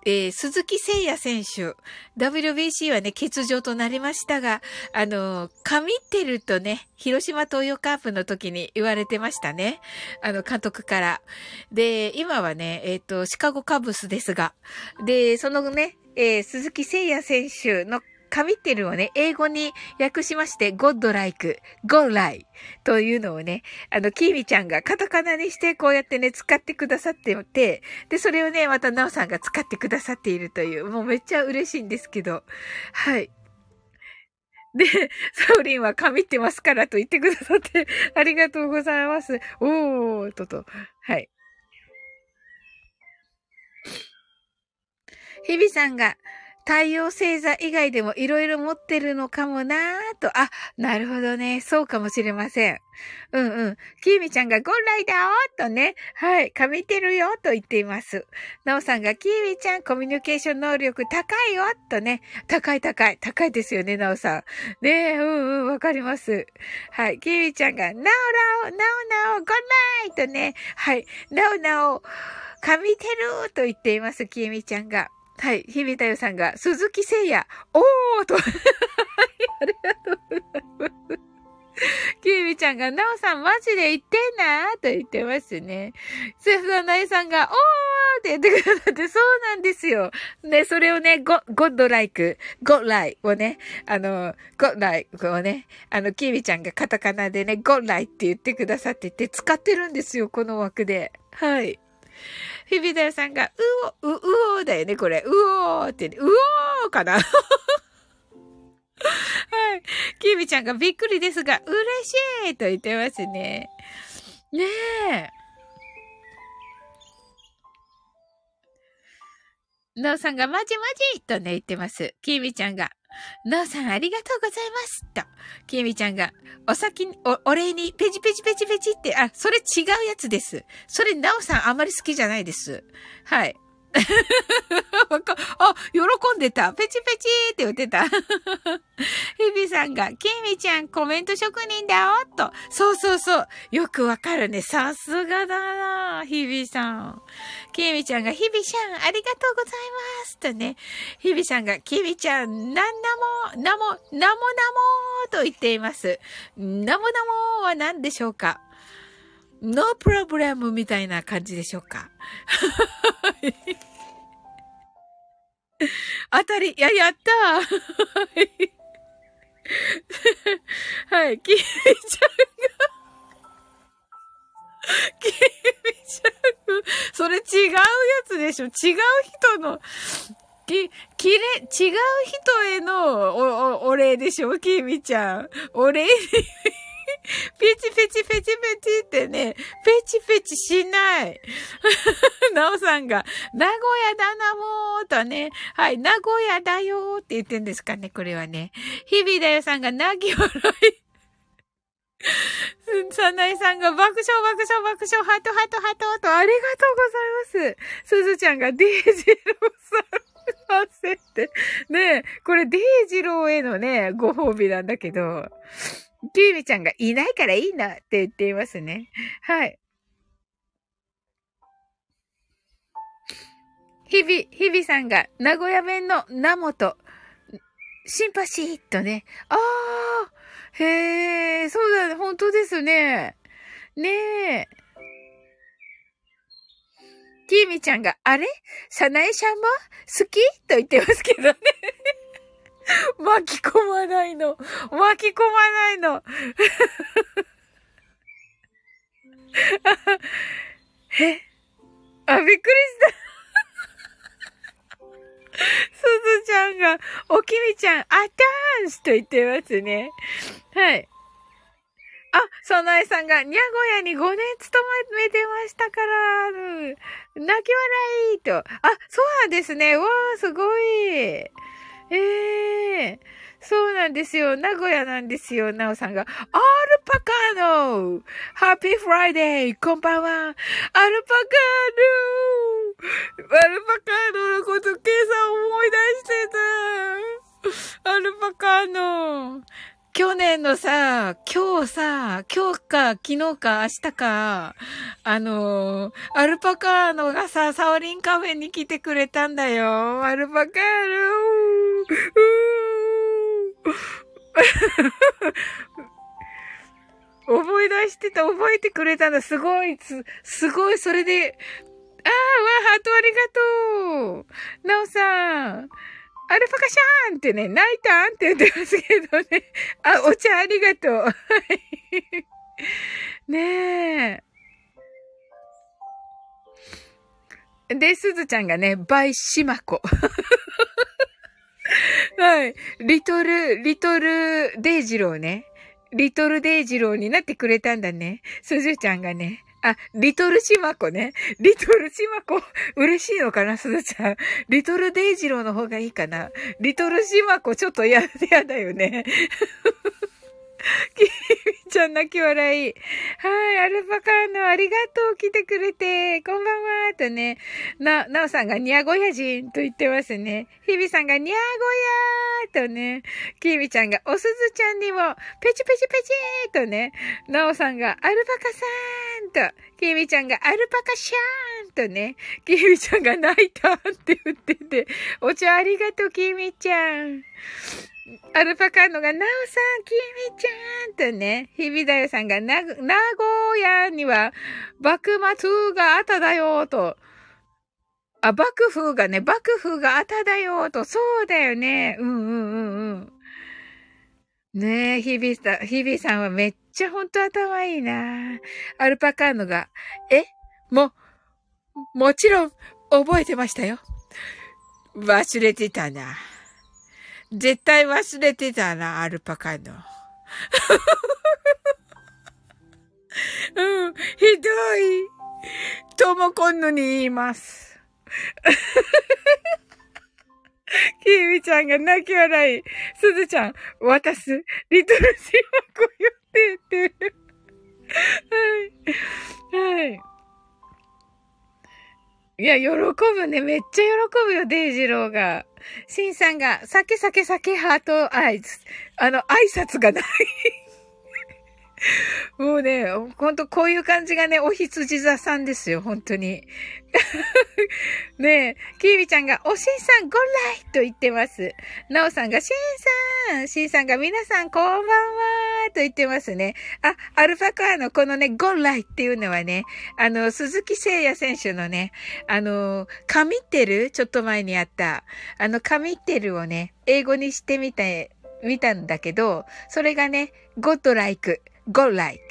えー、鈴木誠也選手、WBC はね、欠場となりましたが、あの、神ってるとね、広島東洋カープの時に言われてましたね。あの、監督から。で、今はね、えっ、ー、と、シカゴカブスですが、で、そのね、えー、鈴木誠也選手の神ってるをね、英語に訳しまして、ゴッドライク、ゴーライというのをね、あの、キーミちゃんがカタカナにしてこうやってね、使ってくださってて、で、それをね、またナオさんが使ってくださっているという、もうめっちゃ嬉しいんですけど、はい。で、サウリンは神ってますからと言ってくださってありがとうございます。おー、とと。はい。日々さんが、太陽星座以外でも色々持ってるのかもなぁと。あ、なるほどね。そうかもしれません。うんうん。きーみちゃんがゴンライだーとね。はい。噛みてるよと言っています。なおさんがきーみちゃんコミュニケーション能力高いよとね。高い高い。高いですよね、なおさん。ねえ、うんうん、わかります。はい。きーみちゃんが、なおなお、なおなお、ゴンライとね。はい。なおなお、噛みてると言っています、きーみちゃんが。はい。日々太陽さんが、鈴木聖也、おーと、ありがとうございます。キーミちゃんが、なおさんマジで言ってんなーと言ってますね。セフラナイさんが、おーって言ってくださって、そうなんですよ。ね、それをね、ゴ、ゴッドライク、ゴッライをね、あの、ゴッライをね、あの、キーミちゃんがカタカナでね、ゴッライって言ってくださってて、使ってるんですよ、この枠で。はい。日比田さんが、うお、う、うおだよね、これ。うおーって、うおーかな はい。キビちゃんがびっくりですが、嬉しいと言ってますね。ねえ。なおさんがまじまじとね言ってます。きみちゃんが、なおさんありがとうございます。と。きみちゃんが、お先に、お、お礼に、ペチペチペチペチって、あ、それ違うやつです。それ、なおさんあんまり好きじゃないです。はい。あ、喜んでた。ペチペチって言ってた。ヒビさんが、キミちゃんコメント職人だよと。そうそうそう。よくわかるね。さすがだなヒビさん。キミちゃんが、ヒビちゃん、ありがとうございますとね。ヒビさんが、キミちゃん、なんなも、なも、なもなもと言っています。なもなもは何でしょうかノープロブレムみたいな感じでしょうか。当たり、いや、やった はい、キミちゃんがキミちゃん、それ違うやつでしょ違う人の、き、きれ、違う人へのお、お、お礼でしょキミちゃん。お礼にペチペチペチペチってね、ペチペチしない。なおさんが、名古屋だなもーとね、はい、名古屋だよーって言ってんですかね、これはね。日々だよさんが泣き笑い。さなえさんが爆笑爆笑爆笑ハトハトハトとありがとうございます。すずちゃんがデイジローさんせって。ねえ、これデイジローへのね、ご褒美なんだけど。キーミちゃんがいないからいいなって言っていますね。はい。日々、日々さんが名古屋弁の名本、シンパシーとね。ああ、へえ、そうだ、本当ですね。ねえ。きーみちゃんが、あれ？さなえちゃんも？好き？と言ってますけどね。巻き込まないの。巻き込まないの。え？あ、びっくりした。すずちゃんが、おきみちゃん、あたーんすと言ってますね。はい。あ、そなえさんが、にゃごやに5年勤めてましたから、泣き笑いと。あ、そうなんですね。わー、すごい。ええーそうなんですよ。名古屋なんですよ。なおさんが。アルパカーノ Happy Friday こんばんはアルパカーノアルパカーノのこと、ケイさん思い出してたアルパカーノ去年のさ、今日さ、今日か、昨日か、明日か、あのー、アルパカーノがさ、サオリンカフェに来てくれたんだよ。アルパカーノ覚え出してた、覚えてくれたんだ。すごい、す、すごい、それで、ああ、わ、ハートありがとう。なおさん。アルパカシャーンってね、泣いたんって言ってますけどね。あ、お茶ありがとう。はい。ねえ。で、すずちゃんがね、バイシマコ。はい。リトル、リトルデイジローね。リトルデイジローになってくれたんだね。すずちゃんがね。あ、リトルシマコね。リトルシマコ、嬉しいのかな、すずちゃん。リトルデイジローの方がいいかな。リトルシマコ、ちょっとや、やだよね。きみちゃん泣き笑い。はい、アルパカーノありがとう来てくれて、こんばんは、とね。な、なおさんがニャゴヤ人と言ってますね。ひびさんがニャゴヤーとね。きみちゃんがおすずちゃんにも、ペチペチペチーとね。なおさんがアルパカさーんと、きみちゃんがアルパカシャーンとね。きみちゃんが泣いたって言ってて、お茶ありがとう、きみちゃん。アルパカーノが、なおさん、きみちゃんとね、ひびだよさんが、名古屋には、幕末があっただよ、と。あ、幕府がね、幕府があっただよ、と。そうだよね。うんうんうんうん。ねえ、ひびさん、ひびさんはめっちゃちゃほんと頭いいな。アルパカーノが、え？も、もちろん、覚えてましたよ。忘れてたな。絶対忘れてたな、アルパカの。うん、ひどい。ともこんのに言います。きみちゃんが泣き笑い。すずちゃん、渡す。リトルシマコよってって。はい。はい。いや、喜ぶね。めっちゃ喜ぶよ、デイジローが。シンさんが、酒酒酒ハートアイズ。あの、挨拶がない もうね、ほんとこういう感じがね、お羊座さんですよ、本当に。ねえ、キービちゃんが、おしんさん、ゴンライと言ってます。なおさんが、しんさん、しんさんが、皆さん、こんばんはと言ってますね。あ、アルファカーのこのね、ゴンライっていうのはね、あの、鈴木誠也選手のね、あの、神ってる？ちょっと前にあった、あの、神ってるをね、英語にしてみた、見たんだけど、それがね、ゴッドライク。Go like.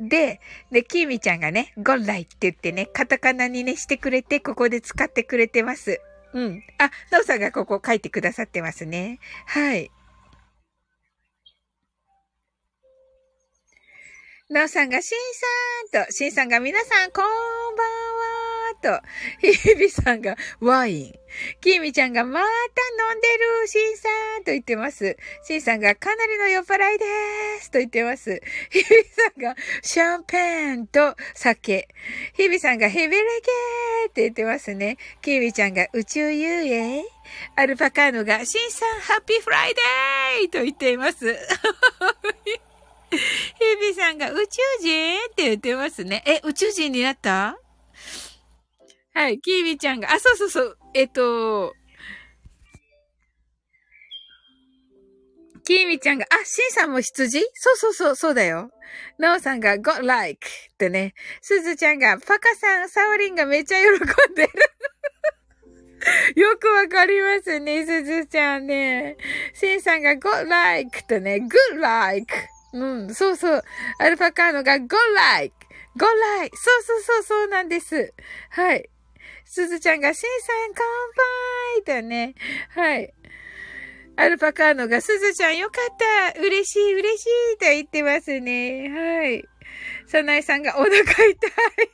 で、で、キーミちゃんがね、go like って言ってね、カタカナにね、してくれて、ここで使ってくれてます。うん。あ、なおさんがここ書いてくださってますね。はい。なおさんが、しんさんと、しんさんが皆さん、こんばんは。と、ひびさんがワイン。きみちゃんがまた飲んでる、しんさんと言ってます。しんさんがかなりの酔っ払いですと言ってます。ひびさんがシャンペーンと酒。ひびさんがヘビレゲーって言ってますね。きみちゃんが宇宙遊泳。アルパカーノが、しんさん、 Happy Friday と言っています。ひびさんが宇宙人って言ってますね。え、宇宙人になった？はい、キーミちゃんが、あ、そうそうそう、えっと、キーミちゃんが、あ、シンさんも羊？そうそうそう、そうだよ。ナオさんが got like ってね。すずちゃんが、パカさん、サオリンがめっちゃ喜んでる。よくわかりますね、すずちゃんね。シンさんが got like とね、good like。うん、そうそう。アルパカーノが go like! go like! そうそうそう、そうなんです。はい。すずちゃんが、シンさん乾杯だね。はい。アルパカーノが、すずちゃんよかった嬉しい嬉しいと言ってますね。はい。サナエさんがお腹痛い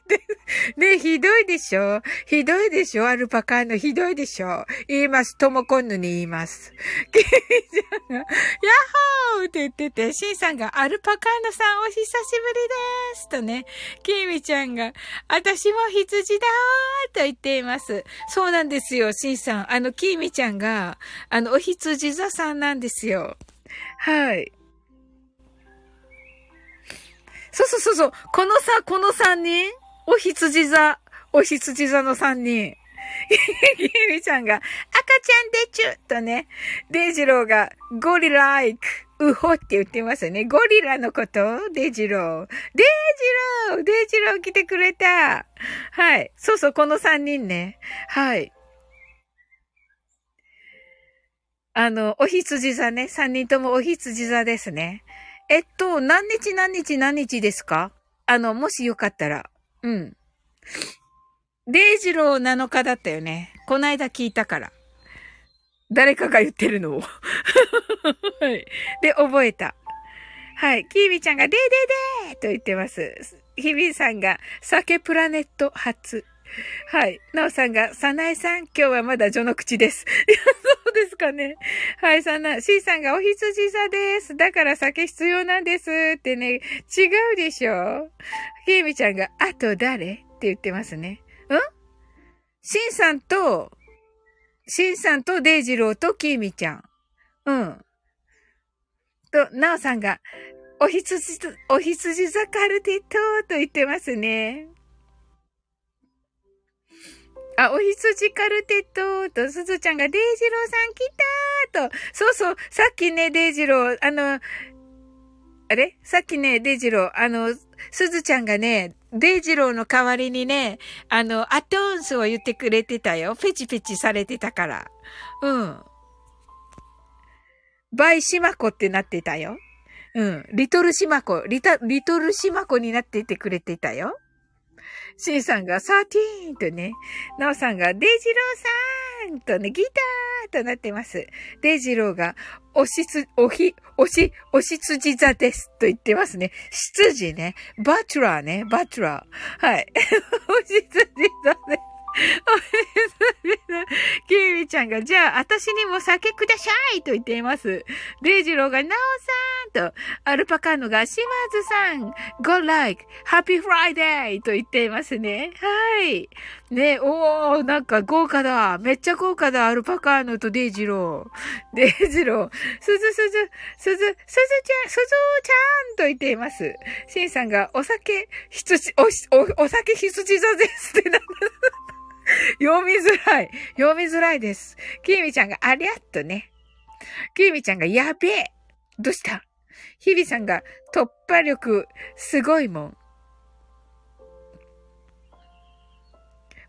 です。ねひどいでしょ？ひどいでしょ？アルパカーノひどいでしょ？言います。ともこんぬに言います。ケイちゃんが、ヤッホーって言ってて、シンさんがアルパカーノさんお久しぶりですとね、キミちゃんが、私も羊だーと言っています。そうなんですよ、シンさん。あの、キミちゃんが、あの、お羊座さんなんですよ。はい。そうそうそうそう。このさ、この三人？お羊座。お羊座の三人。ゆみちゃんが、赤ちゃんでちゅとね、デイジローが、ゴリライク、ウホって言ってますね。ゴリラのこと？デイジロー。デイジローデイジロー来てくれたはい。そうそう、この三人ね。はい。あの、お羊座ね。三人ともお羊座ですね。えっと、何日何日何日ですか？あの、もしよかったら。うん。デイジロー7日だったよね。こないだ聞いたから。誰かが言ってるのを。はい。で、覚えた。はい。キービちゃんが、デーデーデーと言ってます。ヒビさんが、酒プラネット初。はい。なおさんが、さなえさん、今日はまだ序の口です。ですかね。はい、さな、しーさんが、お羊座です。だから酒必要なんです。ってね、違うでしょひえみちゃんが、あと誰？って言ってますね。ん？しんさんと、しんさんとデイジローときーみちゃん。うん。と、なおさんが、お羊、お羊座カルテットと言ってますね。あ、お羊カルテットと、すずちゃんがデイジローさん来たーと、そうそう、さっきね、デイジロー、あの、あれ？さっきね、デイジロー、あの、すずちゃんがね、デイジローの代わりにね、あの、アトーンスを言ってくれてたよ。ペチペチされてたから。うん。バイシマコってなってたよ。うん。リトルシマコ、リタ、リトルシマコになっててくれてたよ。シンさんがサーティーンとね、ナオさんがデイジローさんとね、ギターとなってます。デイジローが、おしつ、おひ、おし、おしつじ座ですと言ってますね。羊ね。butler ね。 butler。はい。おしつじ座です。キーミちゃんが、じゃあ、私にも酒くださいと言っています。デイジローが、ナオさんと、アルパカーノが、島津さん、Good like, Happy Friday と言っていますね。はい。ね、おー、なんか豪華だ。めっちゃ豪華だ。アルパカーノとデイジロー。デイジロー、すずすず、すず、すずちゃん、すずちゃんと言っています。シンさんが、お酒、羊、お、お、お酒羊座ですってなんだ。読みづらい。読みづらいです。きみちゃんがありゃっとね。きみちゃんがやべえ。どうした？ひびさんが突破力すごいもん。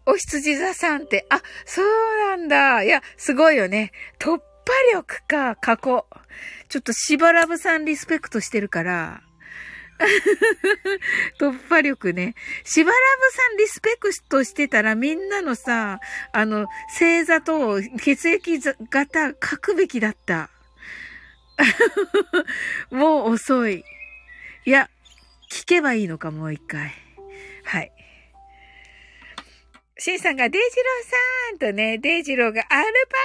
お羊座さんって、あ、そうなんだ。いや、すごいよね。突破力か、過去。ちょっとしばらぶさんリスペクトしてるから、突破力ね。しばらぶさんリスペクトしてたらみんなのさ、あの、星座と血液型書くべきだった。もう遅い。いや、聞けばいいのか、もう一回。はい。シンさんがデイジローさんとね、デイジローがアルパ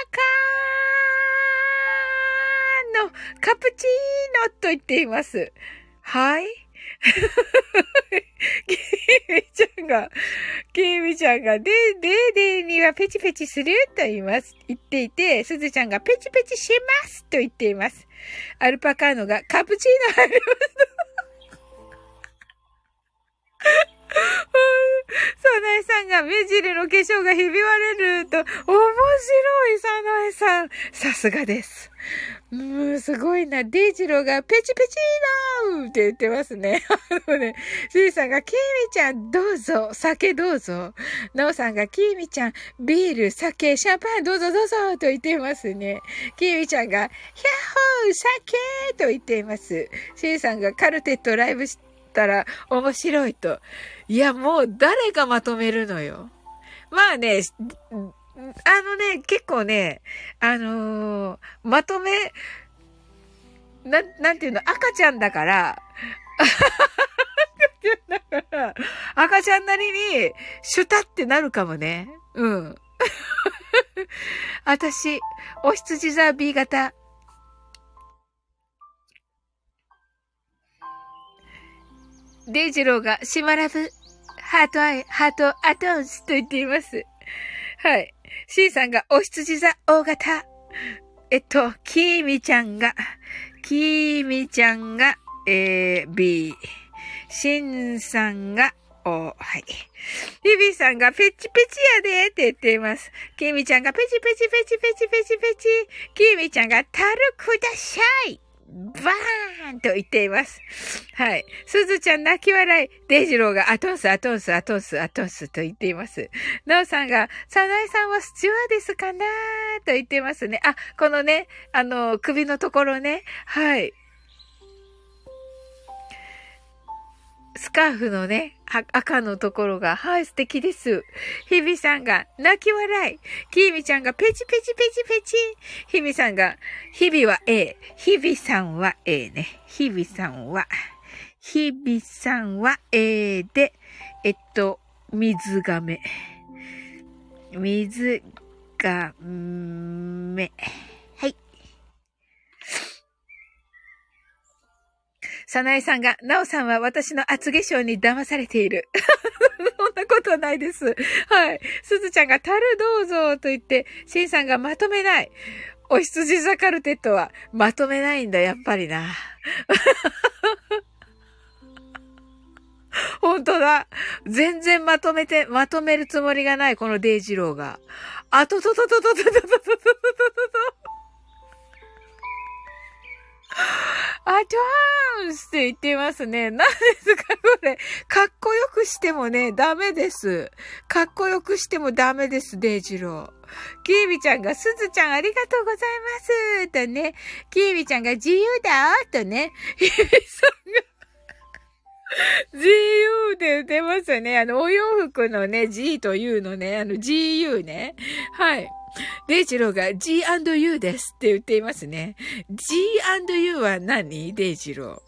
カーのカプチーノと言っています。はい キミちゃんが、キミちゃんが、で、で、でにはペチペチすると言います。言っていて、すずちゃんがペチペチしますと言っています。アルパカーノがカプチーノ入ります。ソナイさんが目尻の化粧がひび割れると、面白い、サナエさん。さすがです。うん、すごいな。デイジローがペチペチーナーって言ってますね。あのね、シーさんが、キーミちゃんどうぞ、酒どうぞ。ナオさんが、キーミちゃん、ビール、酒、シャンパンどうぞどうぞと言っていますね。キーミちゃんが、ヒャッホー酒と言っています。シーさんが、カルテットライブしたら面白いと。いや、もう誰がまとめるのよ。まあね、あのね、結構ね、あのー、まとめ、な、なんていうの、赤ちゃんだから、だから、赤ちゃんなりに、シュタってなるかもね。うん。私、お羊座 B 型。デイジローが、シマラブ、ハートアイ、ハートアトンスと言っています。はい。C さんがお羊座大型。えっと、きーみちゃんが、きーみちゃんが、えー、B。しんさんが、お、はい。ビビさんがペチペチやでって言っています。きーみちゃんがペチペチペチペチペチペチ。きーみちゃんがタルくださいバーンと言っています。はい。すずちゃん泣き笑い。デイジローがアトンス、アトンス、アトンス、アトンスと言っています。なおさんが、サナエさんはスチュワーデスかなと言っていますね。あ、このね、あの、首のところね。はい。スカーフのね、赤のところが、はい、素敵です。日々さんが、泣き笑い。きーみちゃんが、ペチペチペチペチ。日々さんが、日々は A。日々さんは A ね。日々さんは、日々さんは A で、えっと、水亀。水亀。さなえさんが、なおさんは私の厚化粧に騙されている。そんなことないです。はい。すずちゃんが、たるどうぞと言って、しんさんがまとめない。お羊座カルテットはまとめないんだ、やっぱりな。本当だ。全然まとめて、まとめるつもりがない、このデイジローが。あととととととととととととと。アトワンスって言ってますね。何ですかこれ。かっこよくしてもね、ダメです。かっこよくしてもダメです、デイジロー。キービちゃんが、すずちゃんありがとうございます。とね、キービちゃんが自由だとね、ヒビさんが自由で言ってますよね。あの、お洋服のね、G というのね、あの、GU ね。はい。デイジローが G&U ですって言っていますね。G&U は何？デイジロー。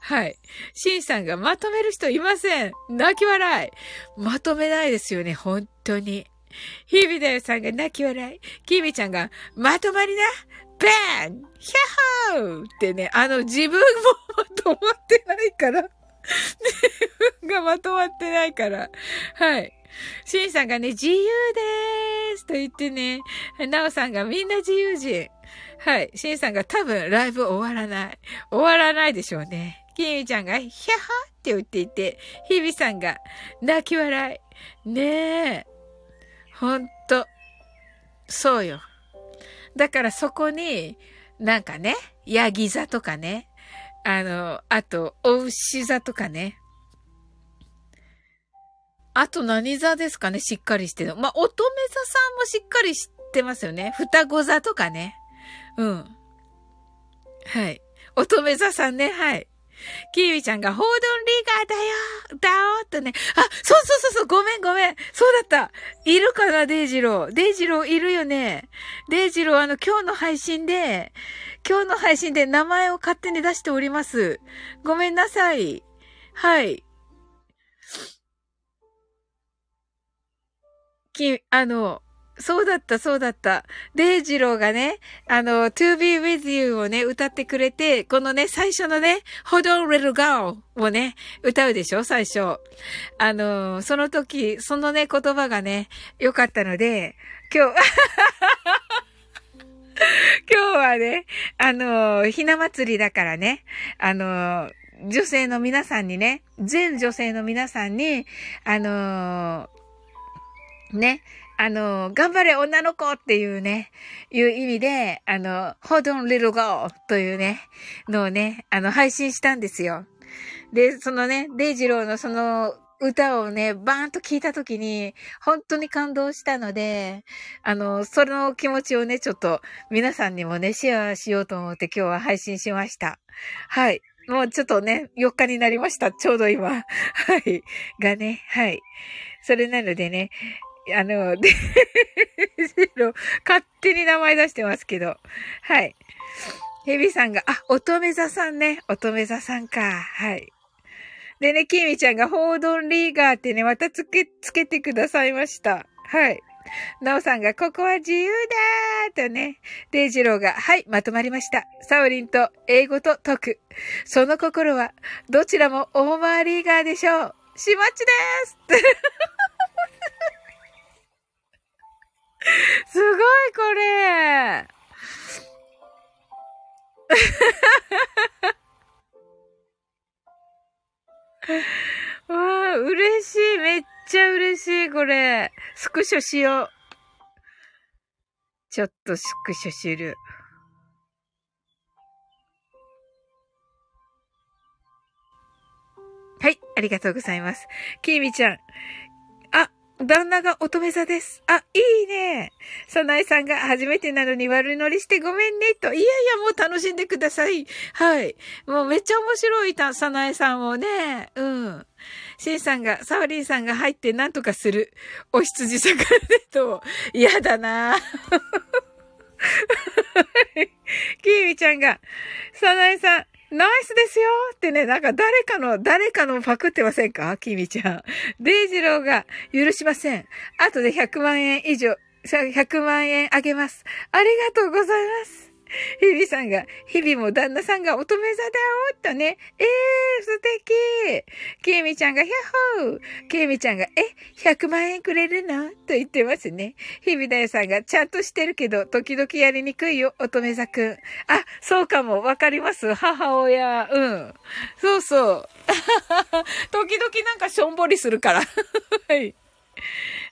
はい。シンさんがまとめる人いません。泣き笑い。まとめないですよね、本当に。ヒビダヨさんが泣き笑い。キミちゃんがまとまりな。バンヒャッホーってね、あの自分もまとまってないから。自分がまとまってないから。はい。シンさんがね、自由でーすと言ってね、ナオさんがみんな自由人。はい。シンさんが多分ライブ終わらない。終わらないでしょうね。キミちゃんが、ヒャハって言っていて、ヒビさんが泣き笑い。ねえ。ほんと。そうよ。だからそこに、なんかね、ヤギ座とかね、あの、あと、お牛座とかね、あと何座ですかねしっかりしてる。まあ、乙女座さんもしっかりしてますよね。双子座とかね。うん。はい。乙女座さんね、はい。キーウィちゃんが、報道リーガーだよだよとね。あ、そうそうそうそう、ごめんごめん。そうだった。いるかな、デイジロー。デイジローいるよね。デイジロー、あの、今日の配信で、今日の配信で名前を勝手に出しております。ごめんなさい。はい。き、あの、そうだった、そうだった。デイジローがね、あの、to be with you をね、歌ってくれて、このね、最初のね、hold on little girl をね、歌うでしょ最初。あの、その時、そのね、言葉がね、良かったので、今日、今日はね、あの、ひな祭りだからね、あの、女性の皆さんにね、全女性の皆さんに、あのね、あの、頑張れ女の子っていうね、いう意味で、あの、hold on little girl というね、のをね、あの、配信したんですよ。で、そのね、デイジローのその歌をね、バーンと聞いたときに、本当に感動したので、あの、その気持ちをね、ちょっと皆さんにもね、シェアしようと思って今日は配信しました。はい。もうちょっとね、4日になりました。ちょうど今。はい。がね、はい。それなのでね、あの、で、勝手に名前出してますけど。はい。ヘビさんが、あ、乙女座さんね。乙女座さんか。はい。でね、キミちゃんが、ホードンリーガーってね、またつけ、つけてくださいました。はい。なおさんが、ここは自由だーとね。デイジローが、はい、まとまりました。サオリンと英語と解く。その心は、どちらもオーバーリーガーでしょう。しまっちです すごい、これ。わあ、嬉しい。めっちゃ嬉しい、これ。スクショしよう。ちょっとスクショする。はい、ありがとうございます。きみちゃん。旦那が乙女座です。あ、いいね。さなえさんが初めてなのに悪乗りしてごめんね、と。いやいや、もう楽しんでください。はい。もうめっちゃ面白いた、さなえさんもね。うん。しんさんが、サワリンさんが入って何とかする。お羊さからでと。嫌だな キーミちゃんが、さなえさん、ナイスですよってね、なんか誰かの、誰かのパクってませんか？キミちゃん。デイジローが許しません。後で100万円以上、100万円あげます。ありがとうございます。日々さんが、日々も旦那さんが乙女座だおっとね。えー、素敵ケイミちゃんが、ヒャッホーケイミちゃんが、え、100万円くれるの？と言ってますね。日々だよさんが、ちゃんとしてるけど、時々やりにくいよ、乙女座くん。あ、そうかも、わかります母親。うん。そうそう。時々なんかしょんぼりするから。はい。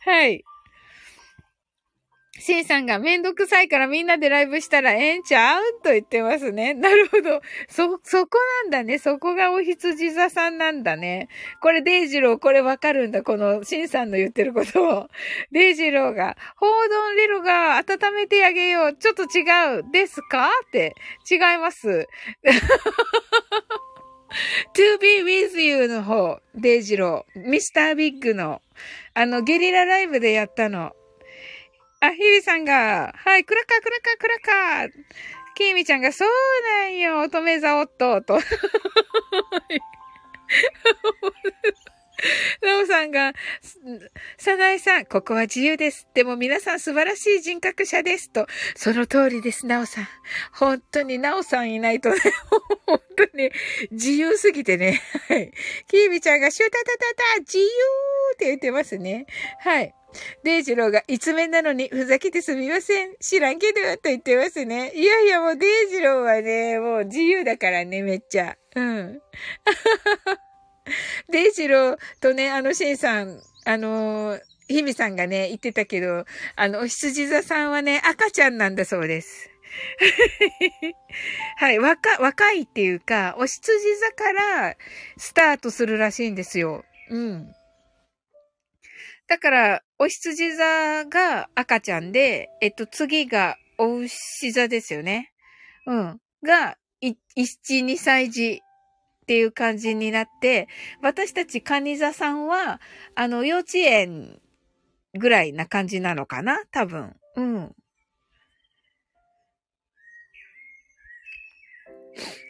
はい。シンさんがめんどくさいからみんなでライブしたらええんちゃう？と言ってますね。なるほど。そ、そこなんだね。そこがお羊座さんなんだね。これデイジロー、これわかるんだ。このシンさんの言ってることを。デイジローが、報道リロが温めてあげよう。ちょっと違う。ですか？って。違います。to be with you の方、デイジロー。ミスタービッグの、あの、ゲリラライブでやったの。あ、ひびさんが、はい、クラッカー、クラッカー、クラッカー。きみちゃんが、そうなんよ、乙女座夫と。なお さんが、さなえさん、ここは自由です。でも皆さん素晴らしい人格者です。と、その通りです、なおさん。本当になおさんいないとね、本当に自由すぎてね。はい。きーみちゃんが、シュタタタタ、自由って言ってますね。はい。デイジローが一面なのにふざけてすみません。知らんけど、と言ってますね。いやいや、もうデイジローはね、もう自由だからね、めっちゃ。うん。デイジローとね、あの、シンさん、あのー、ヒミさんがね、言ってたけど、あの、お羊座さんはね、赤ちゃんなんだそうです。はい、若、若いっていうか、お羊座からスタートするらしいんですよ。うん。だから、お羊座が赤ちゃんで、えっと、次がお牛座ですよね。うん。が、1、2歳児っていう感じになって、私たちカニ座さんは、あの、幼稚園ぐらいな感じなのかな？多分。うん。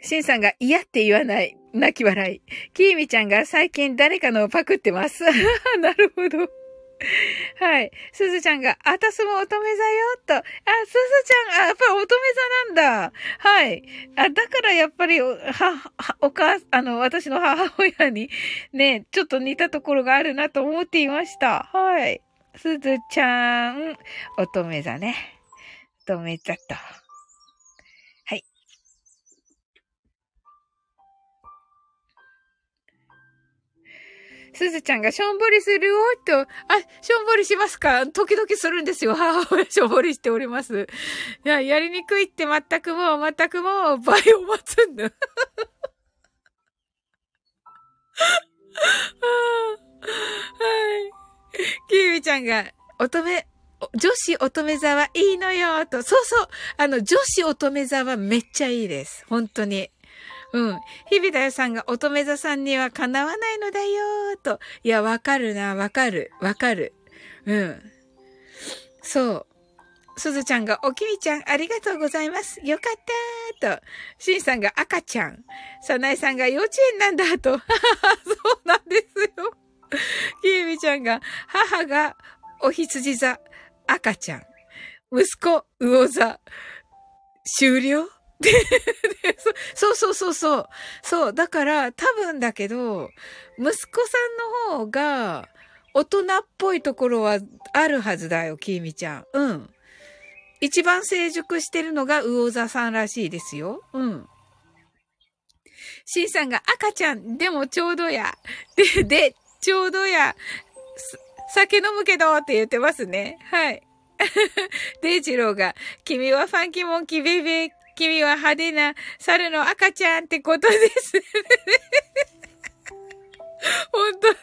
シンさんが嫌って言わない。泣き笑い。キーミちゃんが最近誰かのをパクってます。なるほど。はい。すずちゃんが、あたすも乙女座よ、と。あ、すずちゃん、あ、やっぱり乙女座なんだ。はい。あ、だからやっぱり、は、は、お母、あの、私の母親に、ね、ちょっと似たところがあるなと思っていました。はい。すずちゃん、乙女座ね。乙女座と。すずちゃんがしょんぼりするよと、あ、しょんぼりしますか？時々するんですよ。母親 しょんぼりしております。いや、やりにくいって全くもう、全くもう、倍を待つんだ。はい。キーミちゃんが、乙女、女子乙女座はいいのよ、と。そうそう。あの、女子乙女座はめっちゃいいです。本当に。うん。日々だよさんが乙女座さんにはかなわないのだよー、と。いや、わかるな、わかる、わかる。うん。そう。すずちゃんが、おきみちゃん、ありがとうございます。よかったーと。しんさんが赤ちゃん。さなえさんが幼稚園なんだと。そうなんですよ。きみちゃんが、母がお羊座、赤ちゃん。息子、魚座。終了？で、そうそうそうそう。そう。だから、多分だけど、息子さんの方が、大人っぽいところはあるはずだよ、きみちゃん。うん。一番成熟してるのが魚座さんらしいですよ。うん。シンさんが赤ちゃん、でもちょうどや。で、で、ちょうどや。酒飲むけどって言ってますね。はい。デイジローが、君はファンキーモンキーベイベー、君は派手な猿の赤ちゃんってことです。本当だ。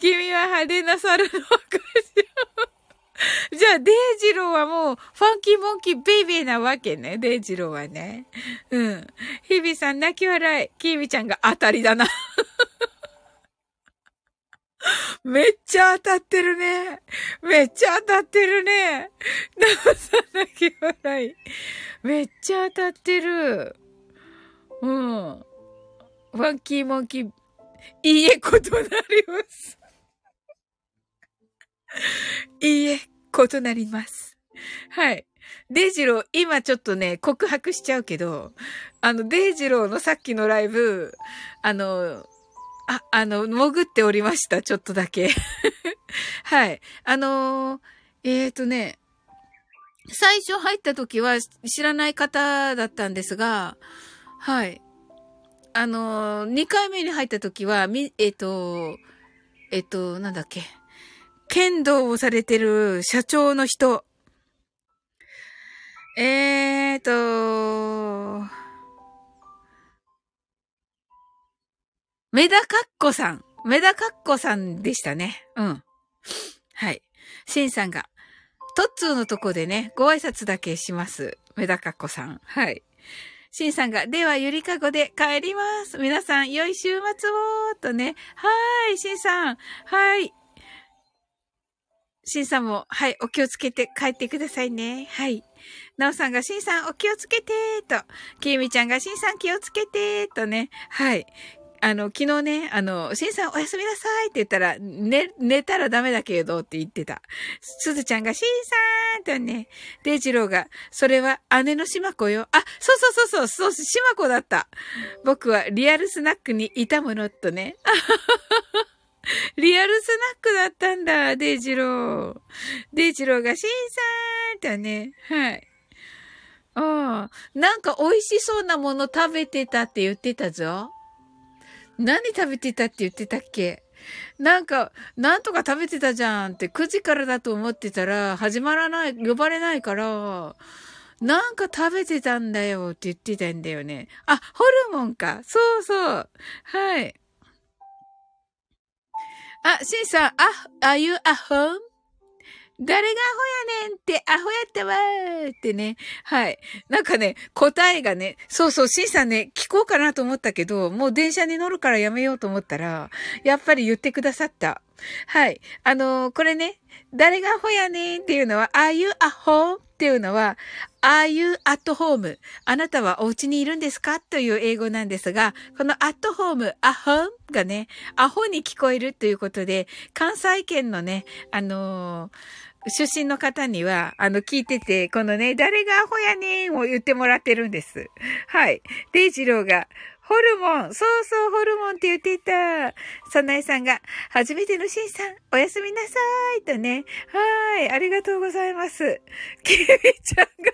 君は派手な猿の赤ちゃん。じゃあ、デイジローはもう、ファンキーモンキーベイベーなわけね。デイジローはね。うん。日々さん泣き笑い。キービちゃんが当たりだな。めっちゃ当たってるね。めっちゃ当たってるね。なおさん泣き笑い。めっちゃ当たってる。うん。ファンキーモンキー、いいえ、異なります。いいえ、異なります。はい。デイジロー、今ちょっとね、告白しちゃうけど、あの、デイジローのさっきのライブ、あの、あ、あの、潜っておりました。ちょっとだけ。はい。あのー、えっ、ー、とね、最初入った時は知らない方だったんですが、はい。あのー、2回目に入った時は、み、えっ、ー、と、えっ、と、なんだっけ。剣道をされてる社長の人。えーと、メダカッコさん。メダカッコさんでしたね。うん。はい。シンさんが、トッツーのとこでね、ご挨拶だけします。メダカッコさん。はい。シンさんが、では、ゆりかごで帰ります。皆さん、良い週末をとね。はーい、シンさん。はい。シンさんも、はい、お気をつけて帰ってくださいね。はい。なおさんが、シンさんお気をつけてと。きみちゃんが、シンさん気をつけてとね。はい。あの、昨日ね、あの、シンさんおやすみなさいって言ったら、寝、寝たらダメだけどって言ってた。すずちゃんが、シンさんとね、デイジローが、それは姉のシマコよ。あ、そうそうそうそう、そう、シマコだった。僕はリアルスナックにいたものとね。リアルスナックだったんだ、デイジロー。デイジローが、シンさんとね、はい。ああ、なんか美味しそうなもの食べてたって言ってたぞ。何食べてたって言ってたっけ？なんか、なんとか食べてたじゃんって、9時からだと思ってたら、始まらない、呼ばれないから、なんか食べてたんだよって言ってたんだよね。あ、ホルモンか。そうそう。はい。あ、シンさん、あ、are you at home? 誰がアホやねんってアホやったわーってね。はい。なんかね、答えがね、そうそう、シンさんね、聞こうかなと思ったけど、もう電車に乗るからやめようと思ったら、やっぱり言ってくださった。はい。あのー、これね、誰がアホやねんっていうのは、are you a home? っていうのは、are you at home? あなたはお家にいるんですかという英語なんですが、この at home, a home がね、アホに聞こえるということで、関西圏のね、あのー出身の方には、あの、聞いてて、このね、誰がアホやねんを言ってもらってるんです。はい。デイジローが、ホルモンそうそう、ホルモンって言ってた。サナエさんが、初めてのシンさん、おやすみなさいとね。はい、ありがとうございます。キミちゃんが、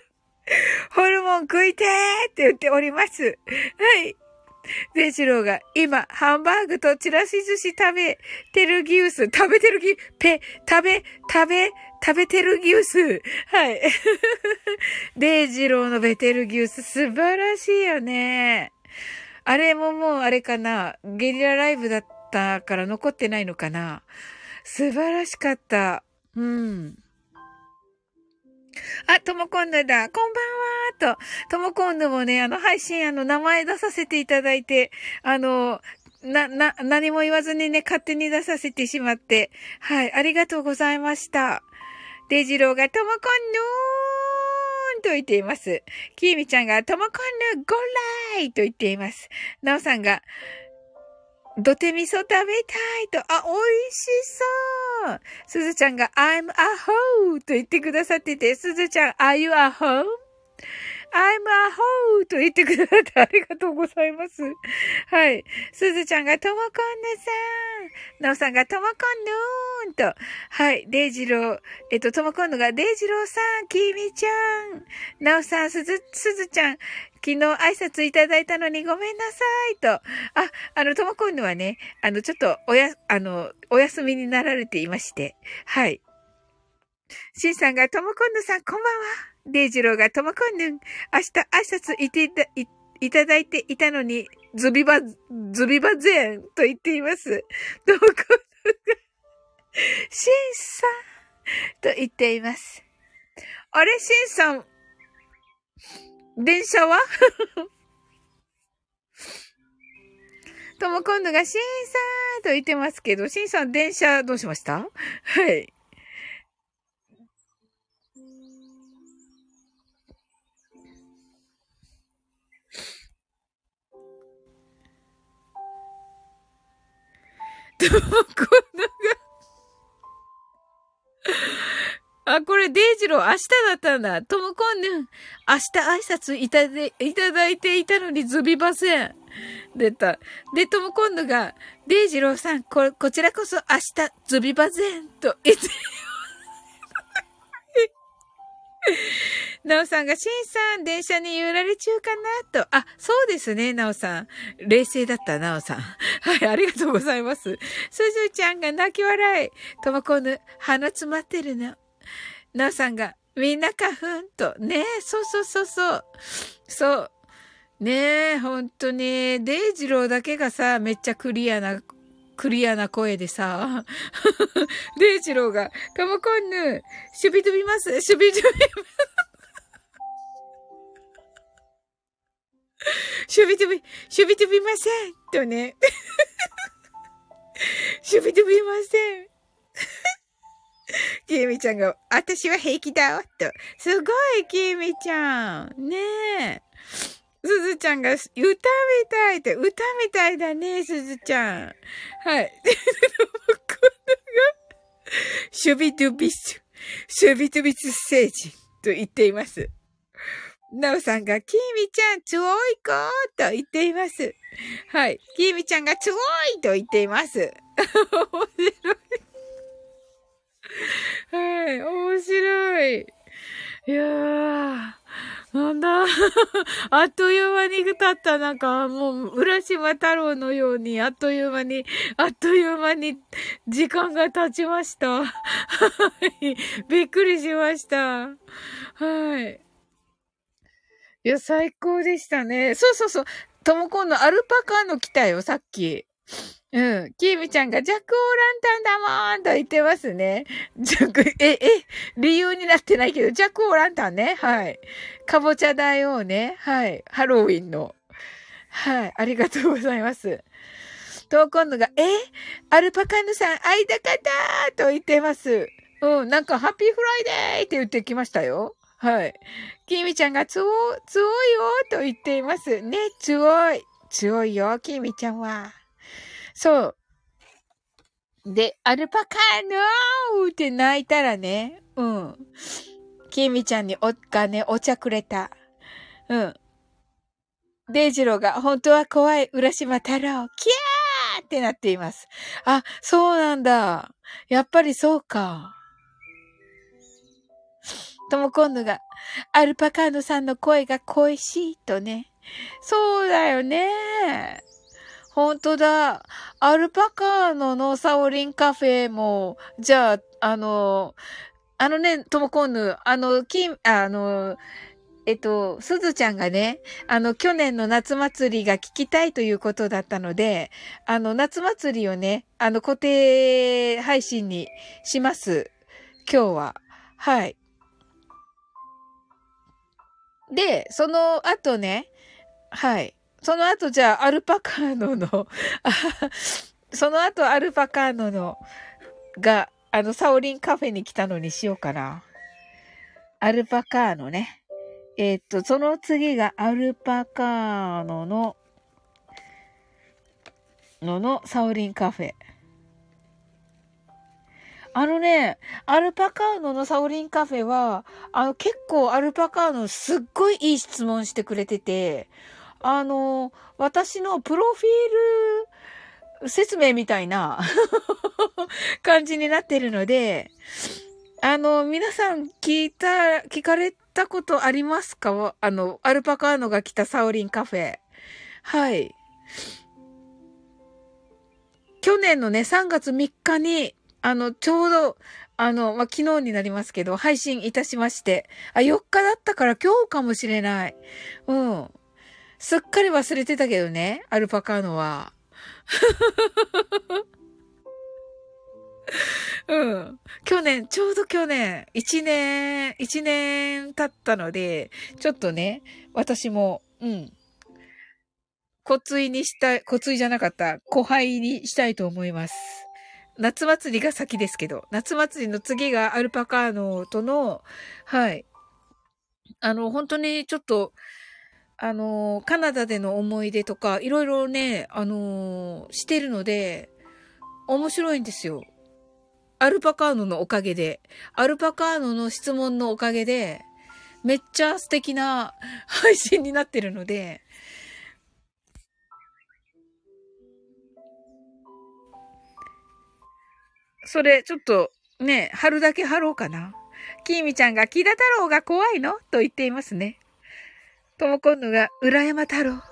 ホルモン食いてーって言っております。はい。デジローが、今、ハンバーグとチラシ寿司食べてるギュース。食べてるギペ、食べ、食べ、食べてるギュース。はい。デイジローのベテルギュース、素晴らしいよね。あれももうあれかな。ゲリラライブだったから残ってないのかな。素晴らしかった。うん。あ、ともこんぬだ。こんばんはと。ともこんぬもね、あの、配信、あの、名前出させていただいて、あの、な、な、何も言わずにね、勝手に出させてしまって。はい、ありがとうございました。デジローがともこんぬーんと言っています。きーみちゃんがともこんぬゴーライと言っています。なおさんが、土手味噌食べたいと、あ、美味しそう。すずちゃんが I'm a hoe と言ってくださってて、すずちゃん Are you a hoe? I'm a hoe と言ってくださってありがとうございます。はい。すずちゃんがともこんぬさん。なおさんがともこんぬーんと。はい。デイジロー。えっと、ともこんぬがデイジローさん、きみちゃん。なおさん、すず、すずちゃん。昨日挨拶いただいたのにごめんなさいと。あ、あの、ともこんぬはね、あの、ちょっと、おや、あの、お休みになられていまして。はい。しんさんがともこんぬさん、こんばんは。デイジローがともこんぬん、明日挨拶いていた、いいただいていたのに、ズビバ、ズビバゼンと言っています。ともこんぬが、シンさんと言っています。あれ、シンさん、電車は？とも今度が、シンさんと言ってますけど、シンさん電車どうしました？はい。ともこんのがあ、これ、デイジロー明日だったんだ。ともこんぬん。明日挨拶いたで、いただいていたのにズビません。出た。で、ともこんぬが、デイジローさん、こ、こちらこそ明日ズビバゼンと言って、なおさんが、しんさん、電車に揺られ中かなと。あ、そうですね、なおさん。冷静だった、なおさん。はい、ありがとうございます。すずちゃんが泣き笑い。ともこぬ、鼻詰まってるの。なおさんが、みんな花粉と。ねえ、そうそうそうそう。そう。ねえ、ほんとね。デイジローだけがさ、めっちゃクリアなクリアな声でさ、デイジローが、ともこんぬ、しゅびとびます、しゅびとびます。しゅびとび、しゅびとびません。とね。しゅびとびません。きえみちゃんが、私は平気だわ、と。すごい、きえみちゃん。ねえ。すずちゃんが、歌みたいって、歌みたいだね、すずちゃん。はい。このが、シュビトゥビス、シュビトゥビス星人と言っています。なおさんが、きみちゃん、つおいこと言っています。はい。きみちゃんが、つおいと言っています。面白い。はい、面白い。いやー。なんだあっという間に経った。なんか、もう、浦島太郎のように、あっという間に、あっという間に、時間が経ちました。はい。びっくりしました。はい。いや、最高でしたね。そうそうそう。ともこんのアルパカの来たよ、さっき。うん。キーミちゃんがジャックオーランタンだもんと言ってますね。ジャック、え、え、理由になってないけど、ジャックオーランタンね。はい。かぼちゃ大王ね。はい。ハロウィンの。はい。ありがとうございます。トーコンヌが、え？アルパカヌさん会いたかったと言ってます。うん。なんか、 Happy Friday って言ってきましたよ。はい。キーミちゃんが、つお、つおいよと言っています。ね、つおい。つおいよ、キーミちゃんは。そう。で、アルパカのーって泣いたらね、うん。キミちゃんにお、がね、お茶くれた。うん。デイジローが、本当は怖い、浦島太郎、キャーってなっています。あ、そうなんだ。やっぱりそうか。とも今度が、アルパカーノさんの声が恋しいとね。そうだよね。ほんとだ。アルパカーノのサオリンカフェも、じゃあ、あの、あのね、ともこんぬ、あの、きあの、えっと、すずちゃんがね、あの、去年の夏祭りが聞きたいということだったので、あの、夏祭りをね、あの、固定配信にします。今日は。はい。で、その後ね、はい。その後じゃあ、アルパカーノの その後アルパカーノの、が、あの、サオリンカフェに来たのにしようかな。アルパカーノね。えー、っと、その次がアルパカーノの、ののサオリンカフェ。あのね、アルパカーノのサオリンカフェは、あの結構アルパカーノすっごいいい質問してくれてて、あの、私のプロフィール説明みたいな 感じになってるので、あの、皆さん聞いた、聞かれたことありますか？あの、アルパカーノが来たサオリンカフェ。はい。去年のね、3月3日に、あの、ちょうど、あの、まあ、昨日になりますけど、配信いたしまして。あ、4日だったから今日かもしれない。うん。すっかり忘れてたけどね、アルパカーノは。うん。去年、ちょうど去年、一年、一年経ったので、ちょっとね、私も、うん。骨髄にしたい、骨髄じゃなかった、後輩にしたいと思います。夏祭りが先ですけど、夏祭りの次がアルパカーノとの、はい。あの、本当にちょっと、あの、カナダでの思い出とか、いろいろね、あの、してるので、面白いんですよ。アルパカーノのおかげで、アルパカーノの質問のおかげで、めっちゃ素敵な配信になってるので、それ、ちょっと、ね、貼るだけ貼ろうかな。きーみちゃんが、木田太郎が怖いの？と言っていますね。ともこんぬが、浦山太郎。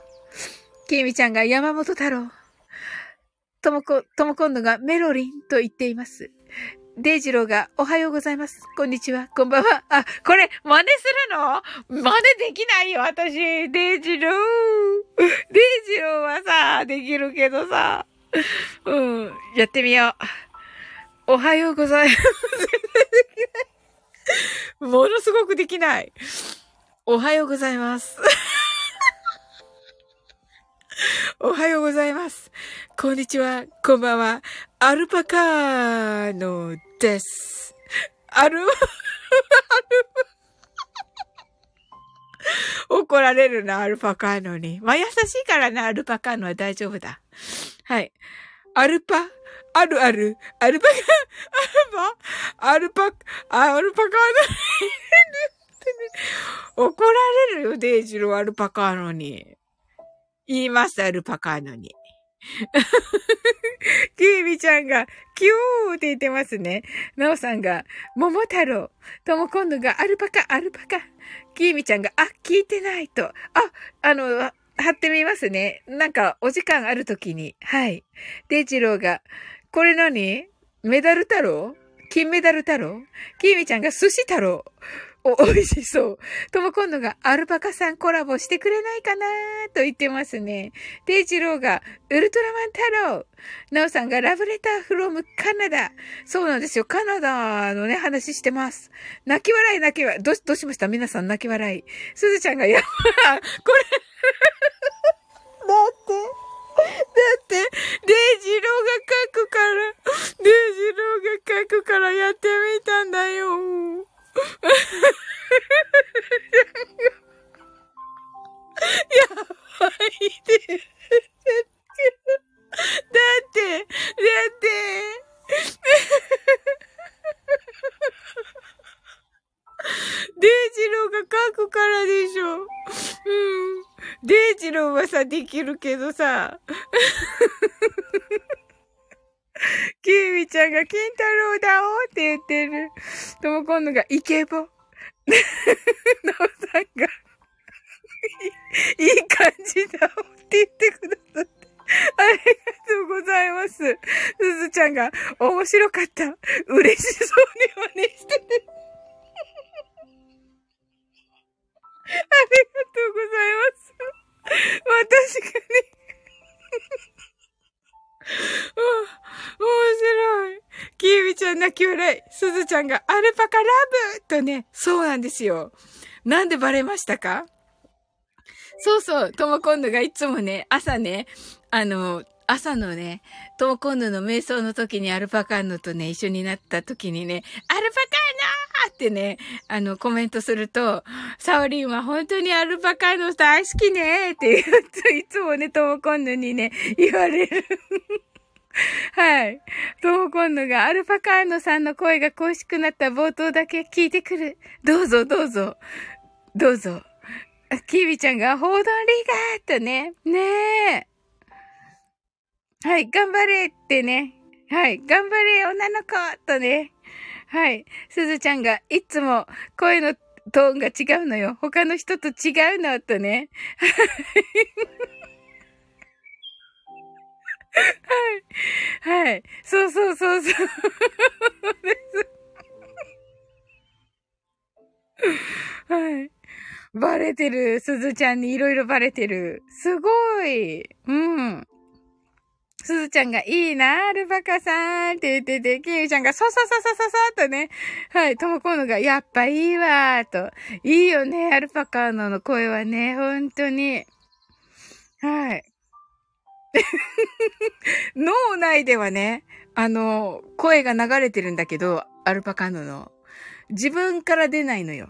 きーみちゃんが、山本太郎。ともこ、ともこんぬが、メロリンと言っています。デイジローが、おはようございます。こんにちは。こんばんは。あ、これ、真似するの？真似できないよ、私。デイジロー。デイジローはさ、できるけどさ。うん、やってみよう。おはようございます。ものすごくできない。おはようございます。おはようございます。こんにちは。こんばんは。アルパカーノです。アル、アル、怒られるな、アルパカーノに。まあ、優しいからな、アルパカーノは大丈夫だ。はい。アルパ、あるある、アルパカ、アルパ、アルパ、アルパカーノ怒られるよ、デイジローアルパカーノに。言います、アルパカーノに。キービちゃんが、キューって言ってますね。ナオさんが、桃太郎。とも今度が、アルパカ、アルパカ。キービちゃんが、あ、聞いてないと。あ、あの、貼ってみますね。なんか、お時間あるときに。はい。デイジローが、これ何？メダル太郎？金メダル太郎？キーミちゃんが寿司太郎？お、美味しそう。とも今度がアルパカさんコラボしてくれないかなと言ってますね。デイジローがウルトラマン太郎。ナオさんがラブレターフロムカナダ。そうなんですよ。カナダのね、話してます。泣き笑い泣き笑い。ど、どうしました？皆さん泣き笑い。すずちゃんが、や、これだって、だって、デイジローが書くから、デイジローが書くからやってみたんだよ。やばいで。だって、だって、デイジローが書くからでしょ。うん。デイジローはさ、できるけどさ。キーミちゃんが金太郎だおって言ってる。とも今度がイケボ。なおさんがいい感じだおって言ってくださって。ありがとうございます。すずちゃんが面白かった。嬉しそうに真似してて。ありがとうございます。確かに面白い。キービちゃん泣き笑い。すずちゃんがアルパカラブとね、そうなんですよ。なんでバレましたか？そうそう、とも今度がいつもね、朝ね、あの、朝のね、トモコンヌの瞑想の時にアルパカーノとね、一緒になった時にね、アルパカーってね、あの、コメントすると、サオリンは本当にアルパカーノ大好きねって言うと、いつもね、トモコンヌにね、言われる。はい。トモコンヌがアルパカーノさんの声が恋しくなった冒頭だけ聞いてくる。どうぞどうぞ。どうぞ。キービちゃんが、報道リガーとね。ねえ。はい、頑張れってね。はい、頑張れ女の子とね。はい、すずちゃんがいつも声のトーンが違うのよ。他の人と違うのとね。はい。はい。そうそうそうそう。はい。バレてる。すずちゃんにいろいろバレてる。すごい。うん。すずちゃんがいいな、アルバカさんって言ってて、キミちゃんがそそそそそそとね、はい、ともこのがやっぱいいわ、と。いいよね、アルパカーノの声はね、本当に。はい。脳内ではね、あの、声が流れてるんだけど、アルパカーノの。自分から出ないのよ。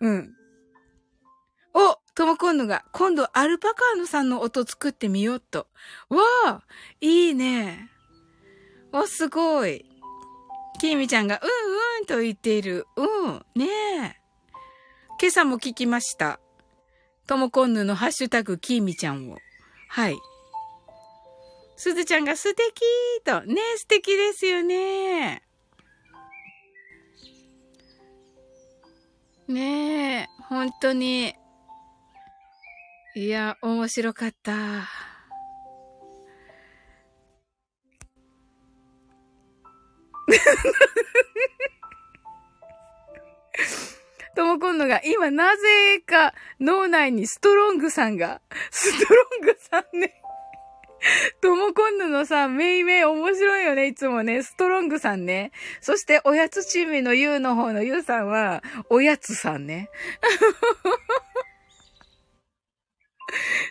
うん。おとも今度が、今度アルパカーノさんの音作ってみようと。わあいいね。わ、すごい。きみちゃんが、うんうんと言っている。うん、ねえ。今朝も聞きました。ともこんぬのハッシュタグきみちゃんを。はい。すずちゃんが素敵と。ね素敵ですよね。ねえ、本当に。いや、面白かった。ともこんのが、今なぜか脳内にストロングさんが、ストロングさんね。ともこんぬのさ、めいめい面白いよね、いつもね。ストロングさんね。そして、おやつチームのユウの方のユウさんは、おやつさんね。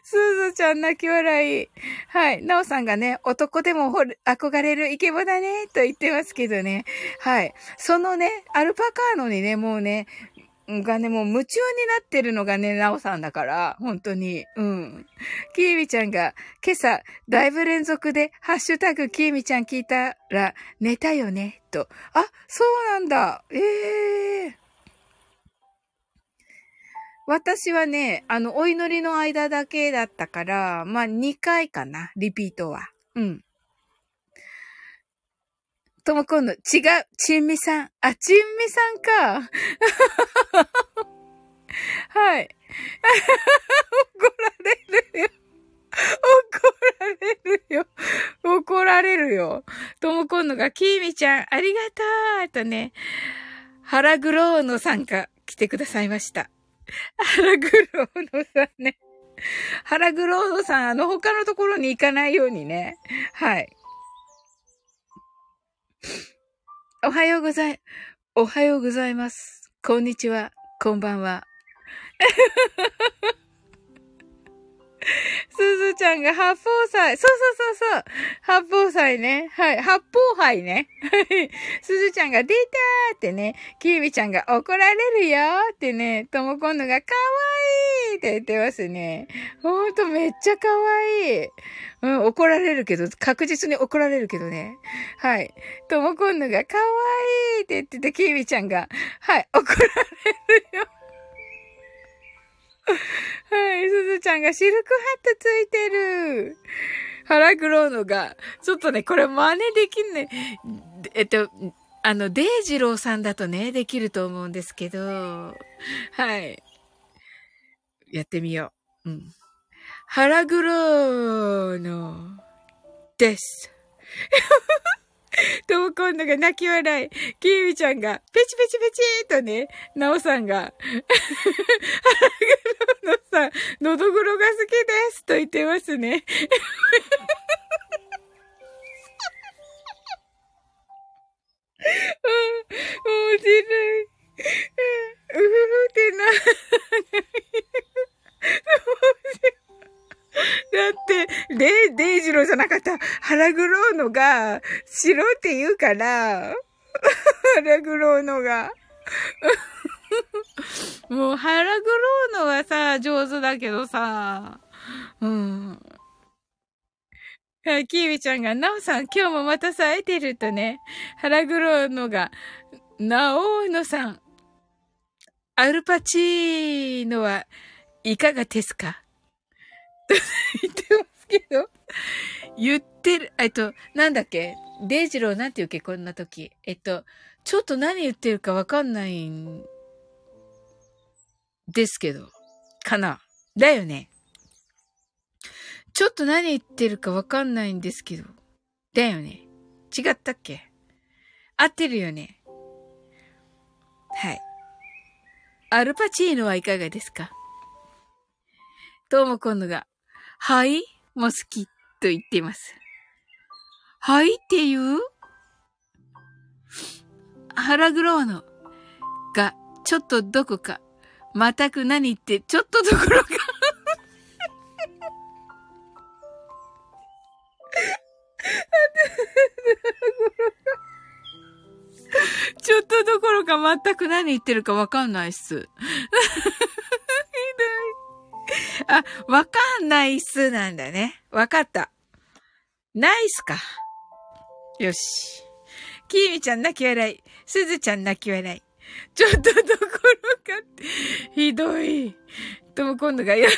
すずちゃん泣き笑い。はい。なおさんがね、男でも憧れるイケボだね、と言ってますけどね。はい。そのね、アルパカーノにね、もうね、がね、もう夢中になってるのがね、なおさんだから、本当に。うん。きーみちゃんが、今朝、だいぶ連続で、ハッシュタグきーみちゃん聞いたら、寝たよね、と。あ、そうなんだ。ええー。私はね、あの、お祈りの間だけだったから、まあ、2回かな、リピートは。うん。とも今度、違う、ちんみさん。あ、ちんみさんか。はい。怒られるよ。怒られるよ。怒られるよ。とも今度が、きーみちゃん、ありがとうとね、腹黒のさんが来てくださいました。腹黒のさんね。腹黒のさん、あの、他のところに行かないようにね。はい。おはようござい、おはようございます。こんにちは。こんばんは。すずちゃんが八宝菜。そうそうそうそう。八宝菜ね。はい。八宝杯ね。はい。すずちゃんが出たーってね。きみちゃんが怒られるよーってね。ともこんのがかわいいって言ってますね。ほんとめっちゃかわいい。うん、怒られるけど、確実に怒られるけどね。はい。ともこんのがかわいいって言ってて、きみちゃんが、はい、怒られるよ。はい、すずちゃんがシルクハットついてる。腹黒のが、ちょっとね、これ真似できんね。えっと、あの、デイジローさんだとね、できると思うんですけど、はい。やってみよう。うん。腹黒の、です。とも今度が泣き笑い。キーミちゃんが、ペチペチペチーとね、ナオさんが、腹黒のさん、のどぐろが好きですと言ってますね。面白い。うふふってな。デイジローじゃなかった。腹黒のが、白って言うから、腹黒のが。もう腹黒のはさ、上手だけどさ、うん。キービちゃんが、ナオさん、今日もまた冴えてるとね、腹黒のが、ナオノさん、アルパチーノはいかがですかと言ってますけど、言ってる、えっと、なんだっけ？デイジローなんて言うっけ？こんな時。えっと、ちょっと何言ってるかわかんないんですけど、かな？だよね。ちょっと何言ってるかわかんないんですけど。だよね。違ったっけ？合ってるよね。はい。アルパチーノはいかがですか？どうも今度が、はい？も好きと言っています。はいっていう？腹黒のが、ちょっとどこか、全く何言って、ちょっとどころかちょっとどころか全く何言ってるかわかんないっす。ひどい。あ、わかんないっすなんだね。わかった。ないっすか。よし。きーみちゃん泣き笑い。すずちゃん泣き笑い。ちょっとどころかって、ひどい。とも今度がや、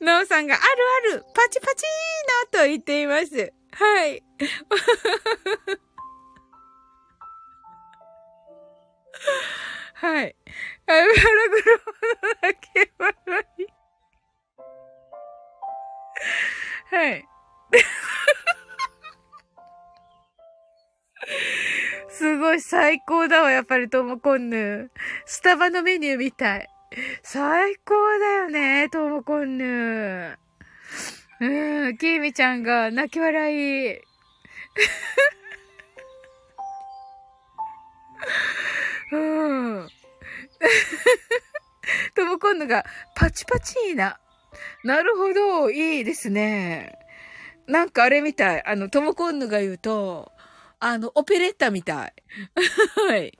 なおさんがあるある、パチパチーノと言っています。はい。はい。あ、腹黒だけ笑い。はい。すごい最高だわ、やっぱりトモコンヌ。スタバのメニューみたい。最高だよね、トモコンヌ。うん、キーミちゃんが泣き笑い。うん。トモコンヌがパチパチーナ。なるほど、いいですね。なんかあれみたい。あの、トモコンヌが言うと、あの、オペレッタみたい。はい。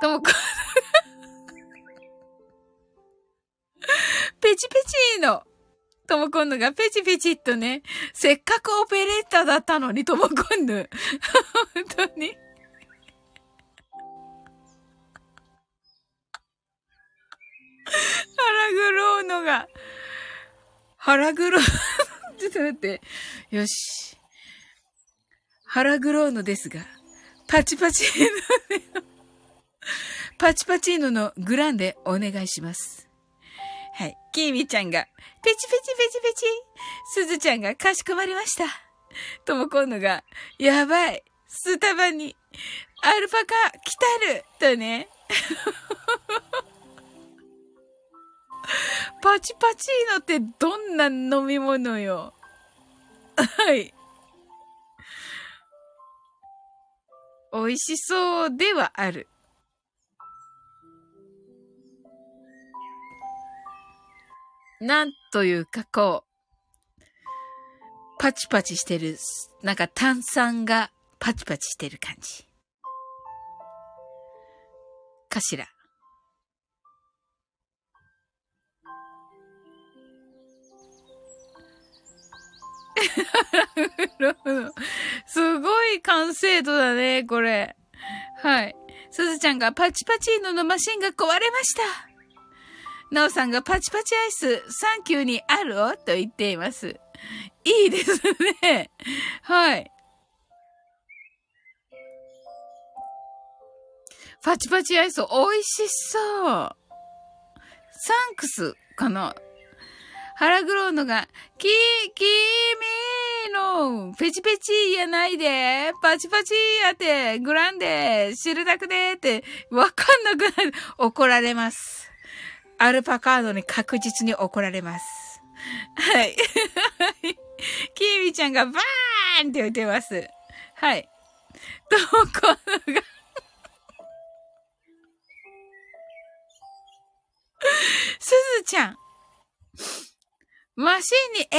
ともこ、ペチペチーノ。ともこんぬがペチペチっとね、せっかくオペレータだったのに、ともこんぬ。本当に。腹黒うのが、腹黒、ちょっと待って。よし。腹黒うのですが、パチパチのパチパチーノのグランでお願いします。はい。キーミちゃんが、ペチペチペチペチ。すずちゃんがかしこまりました。ともこんのが、やばい。スタバに、アルパカ来たるとね。パチパチーノってどんな飲み物よ。はい。美味しそうではある。なんというかこう、パチパチしてる、なんか炭酸がパチパチしてる感じ。かしら。すごい完成度だね、これ。はい。すずちゃんがパチパチーノのマシンが壊れました。なおさんがパチパチアイス、サンキューにある？おと言っています。いいですね。はい。パチパチアイス、美味しそう。サンクスかな？腹黒のが、き、きみの、ペチペチやないで、パチパチやって、グランデ、知るだくでって、わかんなくなる。怒られます。アルパカードに確実に怒られます。はい。キーミちゃんがバーンって言ってます。はい。どこのが すずちゃん。マシンに AED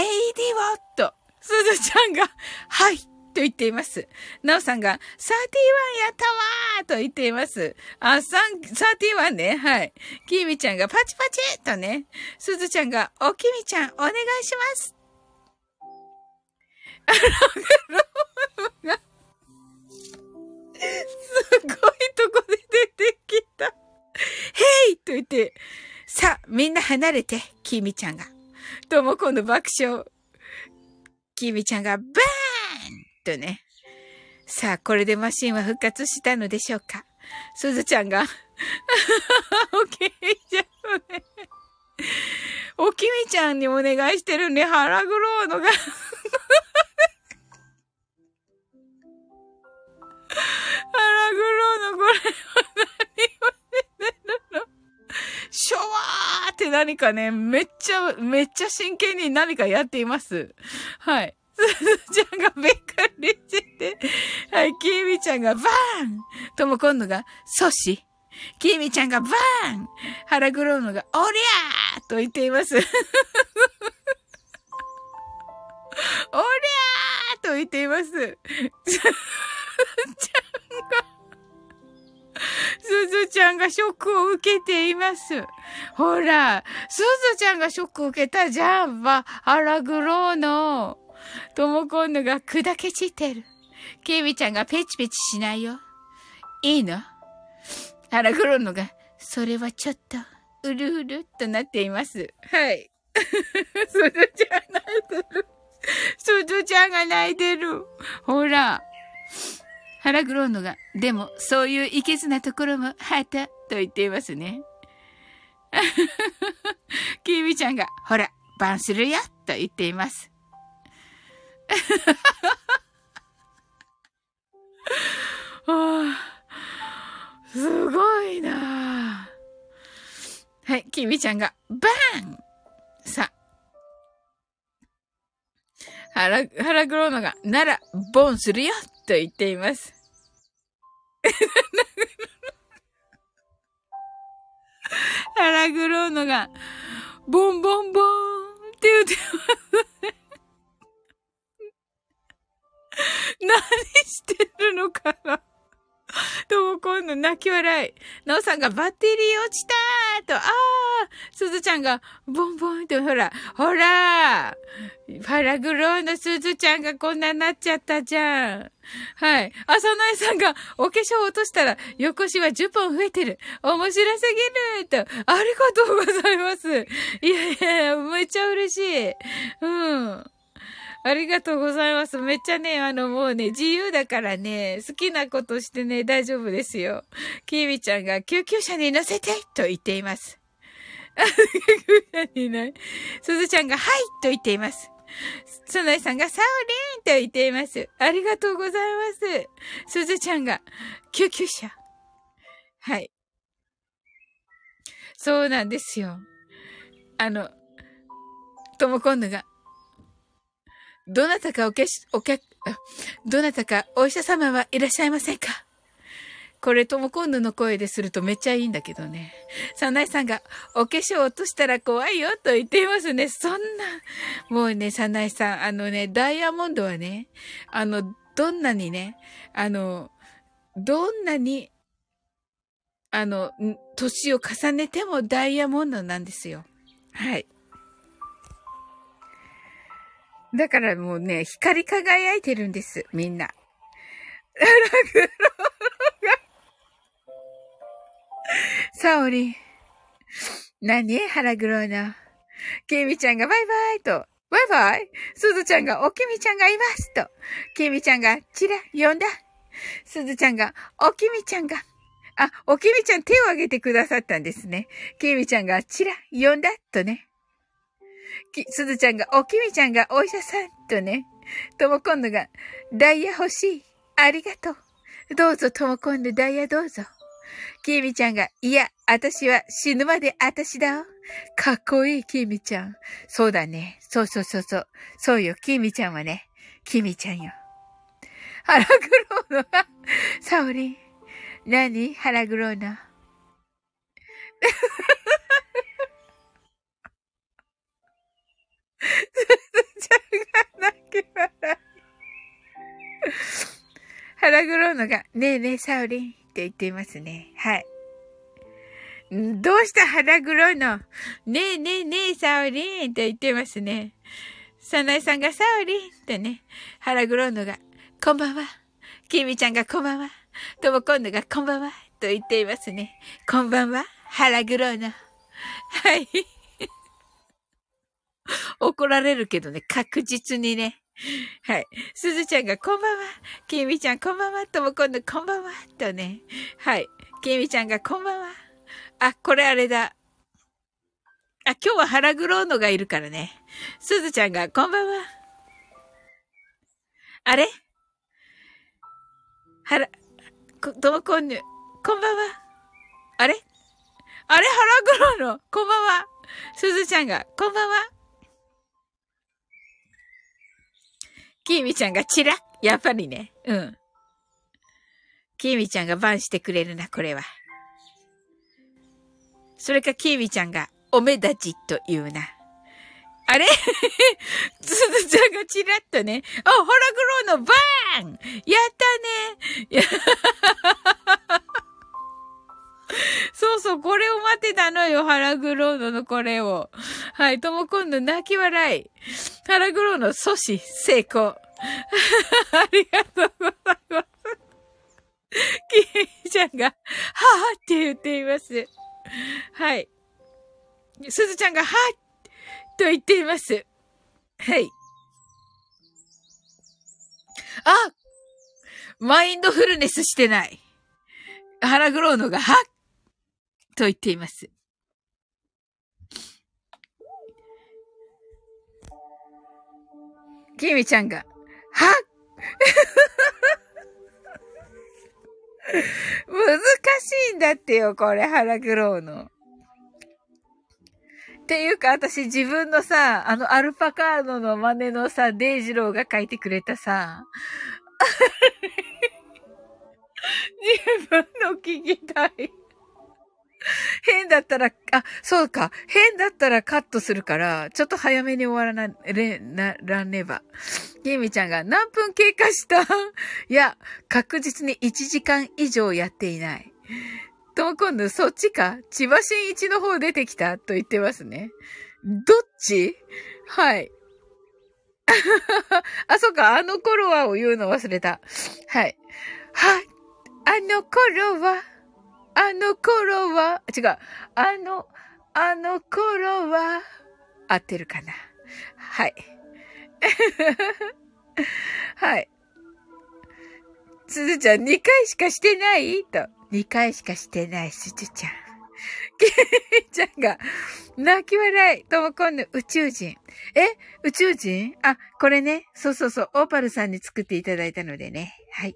をと、すずちゃんが、はい、と言っています。なおさんが、31やったわーと言っています。あ、さん31ね。はい。きみちゃんがパチパチとね。すずちゃんが、おきみちゃん、お願いします。あら、が、すごいとこで出てきた。へいと言って、さあ、みんな離れて、きみちゃんが。ともこの爆笑。きみちゃんがバーンとね。さあ、これでマシンは復活したのでしょうかすずちゃんが、おきみちゃんね。おきみちゃんにお願いしてるね。腹黒うのが 腹黒のこれは何をショワーって何かね、めっちゃ、めっちゃ真剣に何かやっています。はい。すずちゃんがびっくりして、はい、きみちゃんがバーンとも今度が、阻止。きみちゃんがバーン腹黒うのが、おりゃーと言っています。おりゃーと言っています。すずちゃんが、すずちゃんがショックを受けています。ほら、すずちゃんがショックを受けたじゃんば、腹黒の。ともこんぬが砕け散ってる。ケイミちゃんがペチペチしないよ。いいの？腹黒のが、それはちょっと、うるうるっとなっています。はい。すずちゃん泣いてる。すずちゃんが泣いてる。ほら。腹黒のが、でも、そういういけずなところも、はた、と言っていますね。きみちゃんが、ほら、バンするよ、と言っています。すごいなはい、きみちゃんが、バーンさ腹、腹黒のが、なら、ボンするよと言っています。腹黒のが、ボンボンボーンって言ってます。何してるのかな？とも今度泣き笑い。なおさんがバッテリー落ちたーと、あーすずちゃんがボンボンって、ほら、ほらパラグローのすずちゃんがこんなになっちゃったじゃん。はい。浅内さんがお化粧落としたら、横しは10本増えてる。面白すぎると、ありがとうございます。いやいや、めっちゃ嬉しい。うん。ありがとうございます。めっちゃね、あのもうね、自由だからね、好きなことしてね、大丈夫ですよ。キービちゃんが救急車に乗せてと言っています。救急車にない。すずちゃんがはいと言っています。そなえさんがサオリンと言っています。ありがとうございます。すずちゃんが救急車。はい。そうなんですよ。あの、とも今度が、どなたかおけし、おけ、どなたかお医者様はいらっしゃいませんか？これとも今度の声でするとめっちゃいいんだけどね。サナイさんがお化粧落としたら怖いよと言っていますね。そんな、もうね、サナイさん、あのね、ダイヤモンドはね、あの、どんなにね、あの、どんなに、あの、年を重ねてもダイヤモンドなんですよ。はい。だからもうね、光り輝いてるんです、みんな。ラグロが。サオリン。何腹黒の。ケイミちゃんがバイバイとバイバイ？すずちゃんが、おきみちゃんがいますと。きみちゃんが、ちら、呼んだ。すずちゃんが、おきみちゃんが、あ、おきみちゃん手を挙げてくださったんですね。きみちゃんが、ちら、呼んだ、とね。き、すずちゃんが、おきみちゃんがお医者さん、とね。とも今度が、ダイヤ欲しい。ありがとう。どうぞ、とも今度ダイヤどうぞ。きみちゃんが、いや、私は死ぬまで私だよ。かっこいい、きみちゃん。そうだね。そうそうそうそう。そうよ、きみちゃんはね。きみちゃんよ。腹黒の、サオリン。何？腹黒の。ちゃんが泣き笑い。腹黒いのが、ねえねえ、サオリンって言っていますね。はい。どうした腹黒いの？ねえねえねえ、サオリンって言ってますね。サナエさんがサオリンってね、腹黒いのが、こんばんは。キミちゃんがこんばんは。とも今度がこんばんは。と言っていますね。こんばんは。腹黒いの。はい。怒られるけどね、確実にね。はい。すずちゃんがこんばんは。きみちゃんこんばんは。とも今度こんばんは。とね。はい。きみちゃんがこんばんは。あ、これあれだ。あ、今日は腹黒のがいるからね。すずちゃんがこんばんは。あれ？腹、ともこんぬ、こんばんは。あれ？あれ？腹黒の、こんばんは。すずちゃんが、こんばんは。きみちゃんがチラッやっぱりね。うん。きみちゃんがバンしてくれるな、これは。それか、きーミちゃんが、おめだちと言うな。あれ？つずちゃんがチラッとね、あ、ホラグローのバーンやったね そうそう、これを待ってたのよ、ハラグロードのこれを。はい、とも今度泣き笑い。ハラグロード阻止、成功。ありがとうございます。キミちゃんが、はぁって言っています。はい。すずちゃんが、はっと言っています。はい。あマインドフルネスしてない。腹黒うのが、はっと言っています。きみちゃんが、はっ 難しいんだってよ、これ、腹黒の。っていうか、私自分のさ、あのアルパカーノの真似のさ、デイジローが書いてくれたさ、自分の聞きたい。変だったら、あ、そうか。変だったらカットするから、ちょっと早めに終わらな、れ、な、らねば。ゲミちゃんが何分経過した？いや、確実に1時間以上やっていない。とも今度そっちか？千葉真一の方出てきた？と言ってますね。どっち？はい。あ、そっか、あの頃はを言うの忘れた。はい。はい。あの頃は、あの頃は、違う、あの、あの頃は、合ってるかな？はい。はい。すずちゃん、2回しかしてない？と。2回しかしてない、すずちゃん。ケイちゃんが、泣き笑い、ともこんぬ宇宙人。え？宇宙人？あ、これね。そうそうそう。オーパルさんに作っていただいたのでね。はい。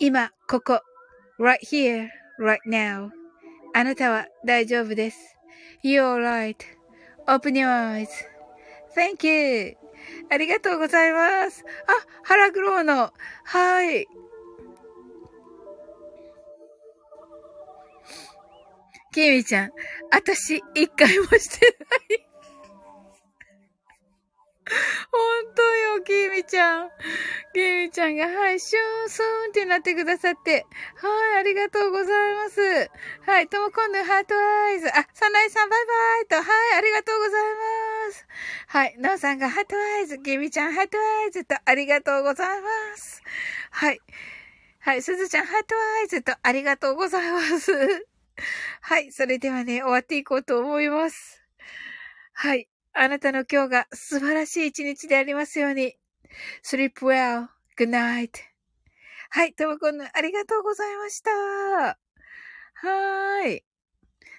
今、ここ、right here, right now. あなたは大丈夫です。You're right.Open your eyes.Thank you. ありがとうございます。あ、腹黒の。はい。きみちゃん、あたし、一回もしてない 本当よ、きみちゃん。きみちゃんが、はい、シューン、スーンってなってくださって。はい、ありがとうございます。はい、ともこんの heart eyes。あ、サナイさん、バイバイと、はい、ありがとうございます。はい、なおさんが heart eyes、きみちゃん、 heart eyes と、ありがとうございます。はい。はい、すずちゃん、 heart eyes と、ありがとうございます。はい。それではね、終わっていこうと思います。はい。あなたの今日が素晴らしい一日でありますように。sleep well. good night. はい。ともこんのありがとうございました。はーい。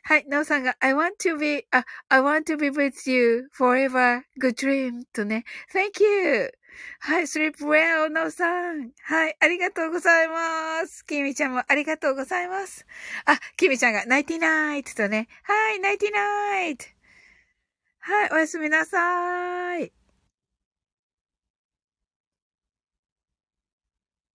はい。なおさんが、I want to be, あ、I want to be with you forever. Good dream. とね。Thank you. はい、sleep well, なおさん。はい、ありがとうございます。きみちゃんもありがとうございます。あ、きみちゃんが、ナイティナイトとね。はい、ナイティナイト。はい、おやすみなさーい。